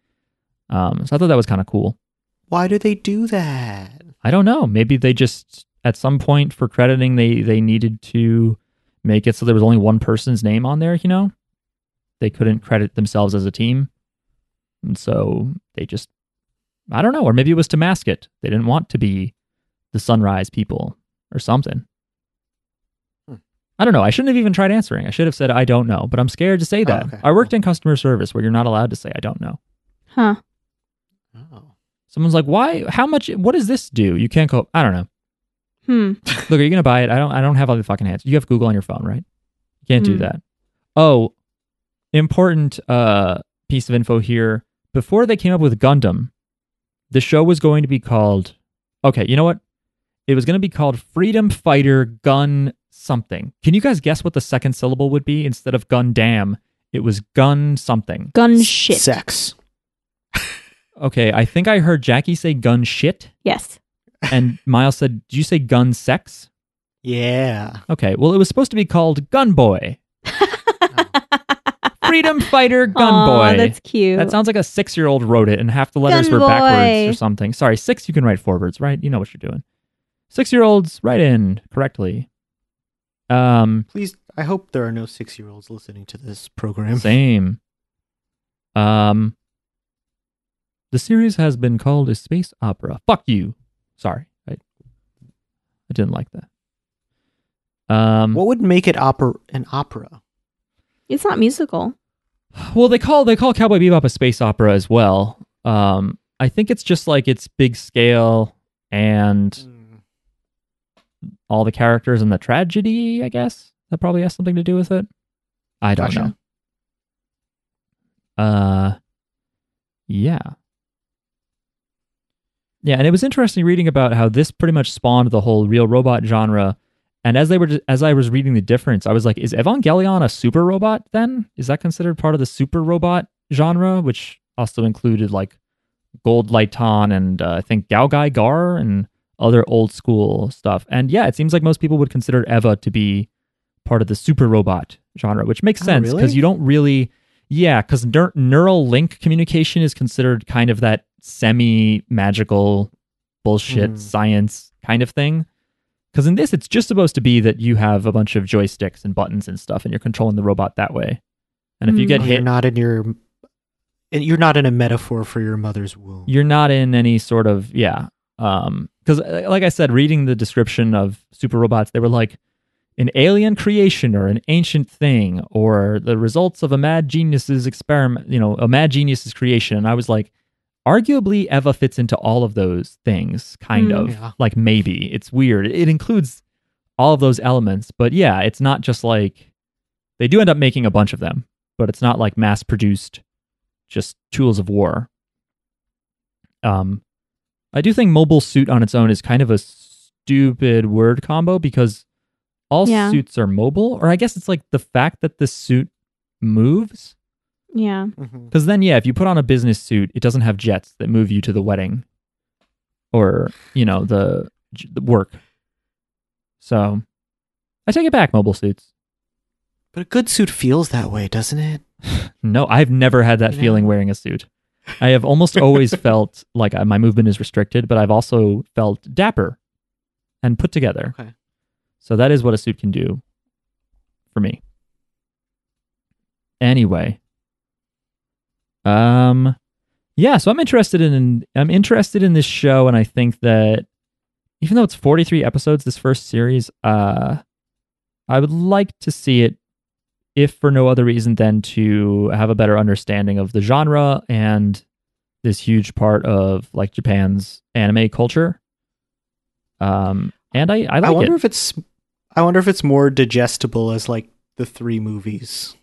Um, so I thought that was kind of cool. Why do they do that? I don't know. Maybe they just at some point for crediting they they needed to make it so there was only one person's name on there, you know? They couldn't credit themselves as a team. And so they just I don't know, or maybe it was to mask it. They didn't want to be the sunrise people or something. Hmm. I don't know. I shouldn't have even tried answering. I should have said I don't know, but I'm scared to say Oh, that. okay, I worked in customer service where you're not allowed to say I don't know. Huh. Someone's like, "Why? How much? What does this do?" You can't go. I don't know. Hmm. Look, are you gonna buy it? I don't. I don't have all the fucking hands. You have Google on your phone, right? You can't do Mm. that. Oh, important uh piece of info here. Before they came up with Gundam, the show was going to be called. Okay, you know what? It was going to be called Freedom Fighter Gun something. Can you guys guess what the second syllable would be instead of Gun Dam? It was Gun something. Gun shit. Sex. Okay, I think I heard Jackie say Gun shit, Yes. and Miles said, "Did you say Gun sex?" Yeah. Okay, well, it was supposed to be called Gun Boy. Freedom Fighter Gun Aw, Boy. That's cute. that sounds like a six year old wrote it and half the letters Gun were backwards or something. Sorry, six, you can write forwards, right? You know what you're doing. Six year olds, write in correctly. Um, Please, I hope there are no six year olds listening to this program. same. Um, the series has been called a space opera. Fuck you. Sorry, I, I didn't like that. Um, What would make it opera an opera? it's not musical. Well, they call they call Cowboy Bebop a space opera as well. Um, I think it's just like it's big scale and all the characters and the tragedy. I guess that probably has something to do with it. I don't Gotcha. know. Uh, yeah, yeah, and it was interesting reading about how this pretty much spawned the whole real robot genre. And as they were, as I was reading the difference, I was like, "Is Evangelion a super robot? Then is that considered part of the super robot genre, which also included like Gold Lightan and uh, I think GaoGaiGar and other old school stuff?" And yeah, it seems like most people would consider Eva to be part of the super robot genre, which makes Oh, sense really? because you don't really, yeah, because neur- neural link communication is considered kind of that semi magical bullshit Mhm. science kind of thing. Because in this, it's just supposed to be that you have a bunch of joysticks and buttons and stuff, and you're controlling the robot that way. And if you Mm. get Oh, hit, You're not in your. and You're not in a metaphor for your mother's womb. you're not in any sort of yeah um because like i said reading the description of super robots they were like an alien creation or an ancient thing or the results of a mad genius's experiment you know a mad genius's creation and i was like arguably eva fits into all of those things kind Mm. of Yeah. like maybe it's weird it includes all of those elements but yeah it's not just like they do end up making a bunch of them but it's not like mass produced just tools of war um I do think mobile suit on its own is kind of a stupid word combo because all Yeah. suits are mobile, or I guess it's like the fact that the suit moves. Yeah. Mhm. Because then, yeah, if you put on a business suit, it doesn't have jets that move you to the wedding or, you know, the, the work. So I take it back, mobile suits. But a good suit feels that way, doesn't it? No, I've never had that No. feeling wearing a suit. I have almost always felt like uh, my movement is restricted, but I've also felt dapper and put together. Okay. So that is what a suit can do for me. Anyway, um, yeah. So I'm interested in I'm interested in this show, and I think that even though it's 43 episodes, this first series, uh, I would like to see it, if for no other reason than to have a better understanding of the genre and this huge part of like Japan's anime culture. Um, and I I like I wonder it. if it's I wonder if it's more digestible as like the three movies.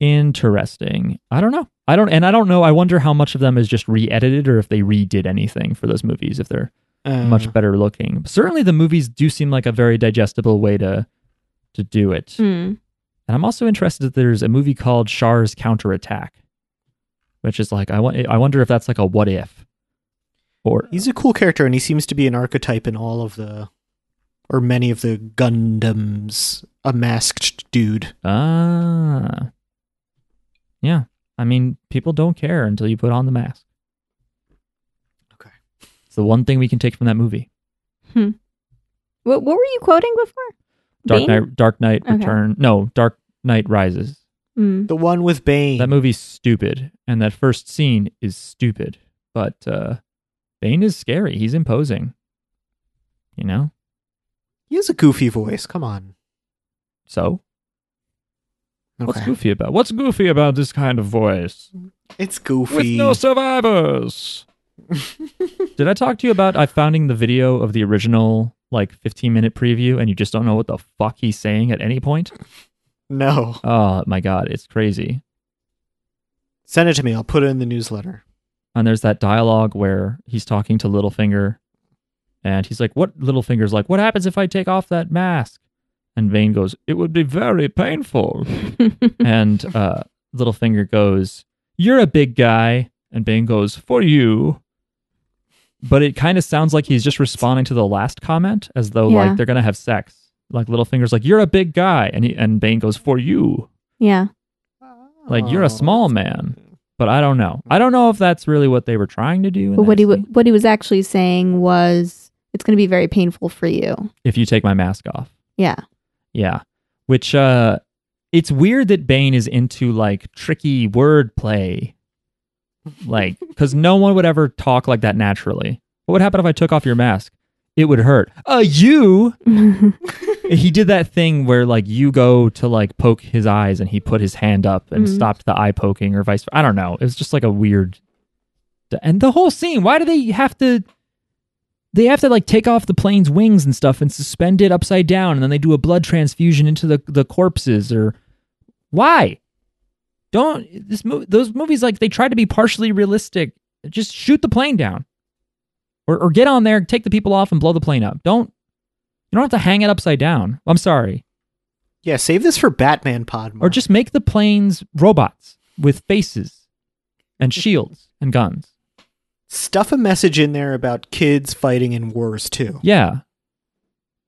Interesting. I don't know. I don't, and I don't know. I wonder how much of them is just re-edited or if they redid anything for those movies. If they're Uh, much better looking. Certainly, the movies do seem like a very digestible way to to do it. Mm. And I'm also interested that there's a movie called Char's Counterattack, which is like I want. I wonder if that's like a what if, or He's a cool character, and he seems to be an archetype in all of the, or many of the Gundams. A masked dude. ah, yeah. I mean, people don't care until you put on the mask. Okay. It's the one thing we can take from that movie. Hmm. What, what were you quoting before? Dark Bane? Knight, Dark Knight Okay. Return. No, Dark Knight Rises. Mm. The one with Bane. That movie's stupid, and that first scene is stupid. But uh, Bane is scary. He's imposing. You know. he has a goofy voice. Come on. So what's goofy about? What's goofy about this kind of voice It's goofy. with goofy. no survivors? Did I talk to you about I finding the video of the original like 15 minute preview, and you just don't know what the fuck he's saying at any point? no. Oh my god, it's crazy. Send it to me. I'll put it in the newsletter. And there's that dialogue where he's talking to Littlefinger, and he's like, "What?" Littlefinger's like, "What happens if I take off that mask?" And Bane goes, "It would be very painful." and uh, Littlefinger goes, "You're a big guy," and Bane goes, "For you." But it kind of sounds like he's just responding to the last comment, as though Yeah. like they're gonna have sex. Like Littlefinger's like, "You're a big guy," and he, and Bane goes, "For you." yeah. Like, you're a small man. But I don't know. I don't know if that's really what they were trying to do. But what he scene. what he was actually saying was, it's going to be very painful for you. if you take my mask off. Yeah. Yeah. Which uh it's weird that Bane is into like tricky wordplay. Like cuz no one would ever talk like that naturally. What would happen if I took off your mask? It would hurt. Uh you he did that thing where like you go to like poke his eyes and he put his hand up and Mhm. stopped the eye poking or vice versa. I don't know. It was just like a weird and the whole scene, why do they have to they have to like take off the plane's wings and stuff and suspend it upside down and then they do a blood transfusion into the the corpses or why? Don't this movie those movies like they try to be partially realistic. Just shoot the plane down. Or or get on there, take the people off and blow the plane up. Don't you don't have to hang it upside down. I'm sorry. Yeah, save this for Batman Pod. Or just make the planes robots with faces and shields and guns. Stuff a message in there about kids fighting in wars too. Yeah.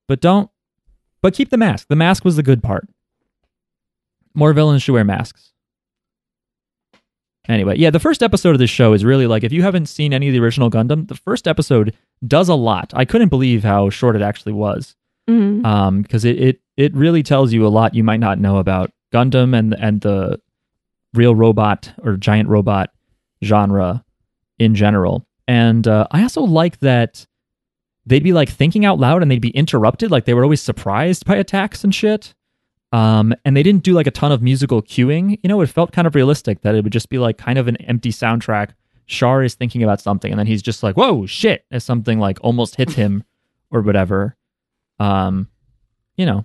But don't but keep the mask. The mask was the good part. More villains should wear masks. Anyway, yeah, the first episode of this show is really like if you haven't seen any of the original Gundam, the first episode does a lot. I couldn't believe how short it actually was. Mhm. Um, because it, it it really tells you a lot you might not know about Gundam and and the real robot or giant robot genre in general. And uh, I also like that they'd be like thinking out loud and they'd be interrupted, like they were always surprised by attacks and shit. Um, and they didn't do like a ton of musical cueing. You know, it felt kind of realistic that it would just be like kind of an empty soundtrack. Char is thinking about something, and then he's just like, "Whoa, shit!" as something like almost hits him or whatever. Um, you know,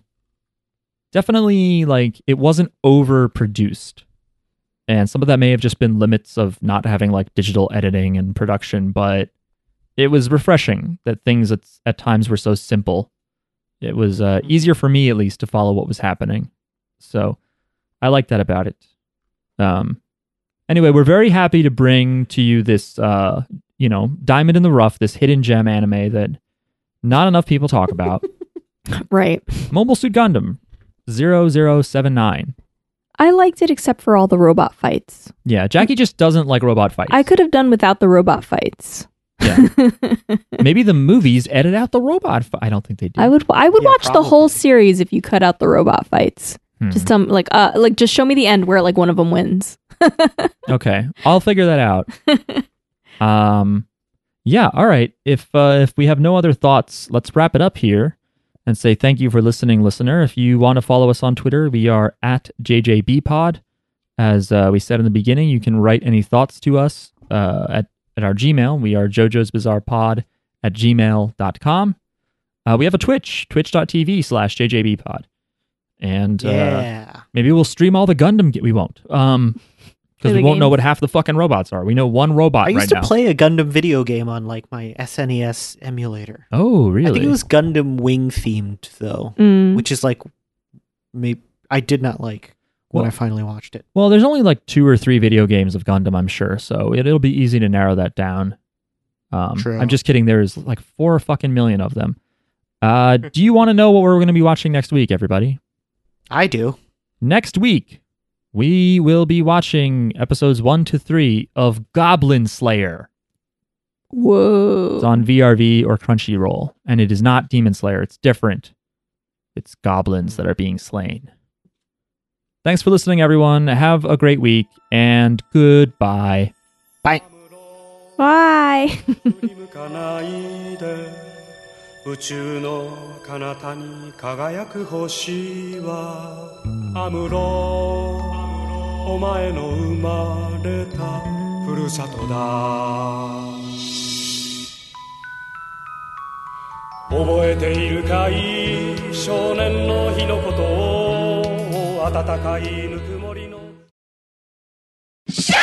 definitely like it wasn't overproduced, and some of that may have just been limits of not having like digital editing and production, but it was refreshing that things at, at times were so simple. It was uh, easier for me, at least, to follow what was happening. So I like that about it. Um, anyway, we're very happy to bring to you this, uh, you know, diamond in the rough, this hidden gem anime that not enough people talk about. Right. Mobile Suit Gundam 0079. I liked it except for all the robot fights. Yeah, Jackie just doesn't like robot fights. I could have done without the robot fights. Yeah. Maybe the movies edit out the robot. Fi- I don't think they do. I would I would Yeah, watch the whole series if you cut out the robot fights. Hmm. Just tell me like uh like just show me the end where like one of them wins. Okay, I'll figure that out. um, yeah, all right. If uh, if we have no other thoughts, let's wrap it up here and say thank you for listening, listener. If you want to follow us on Twitter, we are at JJBpod. As uh, we said in the beginning, you can write any thoughts to us uh, at at our Gmail. We are JoJo's Bizarre Pod at gmail.com. Uh, we have a Twitch, twitch.tv slash JJBpod. And uh, Yeah. Maybe we'll stream all the Gundam. Ga- we won't, um, because we won't know what half the fucking robots are. We know one robot I used right to now. play a Gundam video game on like my SNES emulator. oh, really? I think it was Gundam Wing themed though, Mm. which is like maybe I did not like when Well- I finally watched it. Well, there's only like two or three video games of Gundam, I'm sure, so it, it'll be easy to narrow that down. Um, True. I'm just kidding. There's like four fucking million of them. Uh, do you want to know what we're going to be watching next week, everybody? I do. Next week, we will be watching episodes one to three of Goblin Slayer. Whoa. It's on VRV or Crunchyroll, and it is not Demon Slayer. It's different. It's goblins that are being slain. Thanks for listening, everyone. Have a great week, and goodbye. Bye. Bye. 宇宙の彼方に輝く星はアムロお前の生まれたふるさとだ覚えているかい？少年の日のことを温かいぬくもりの「シャー!」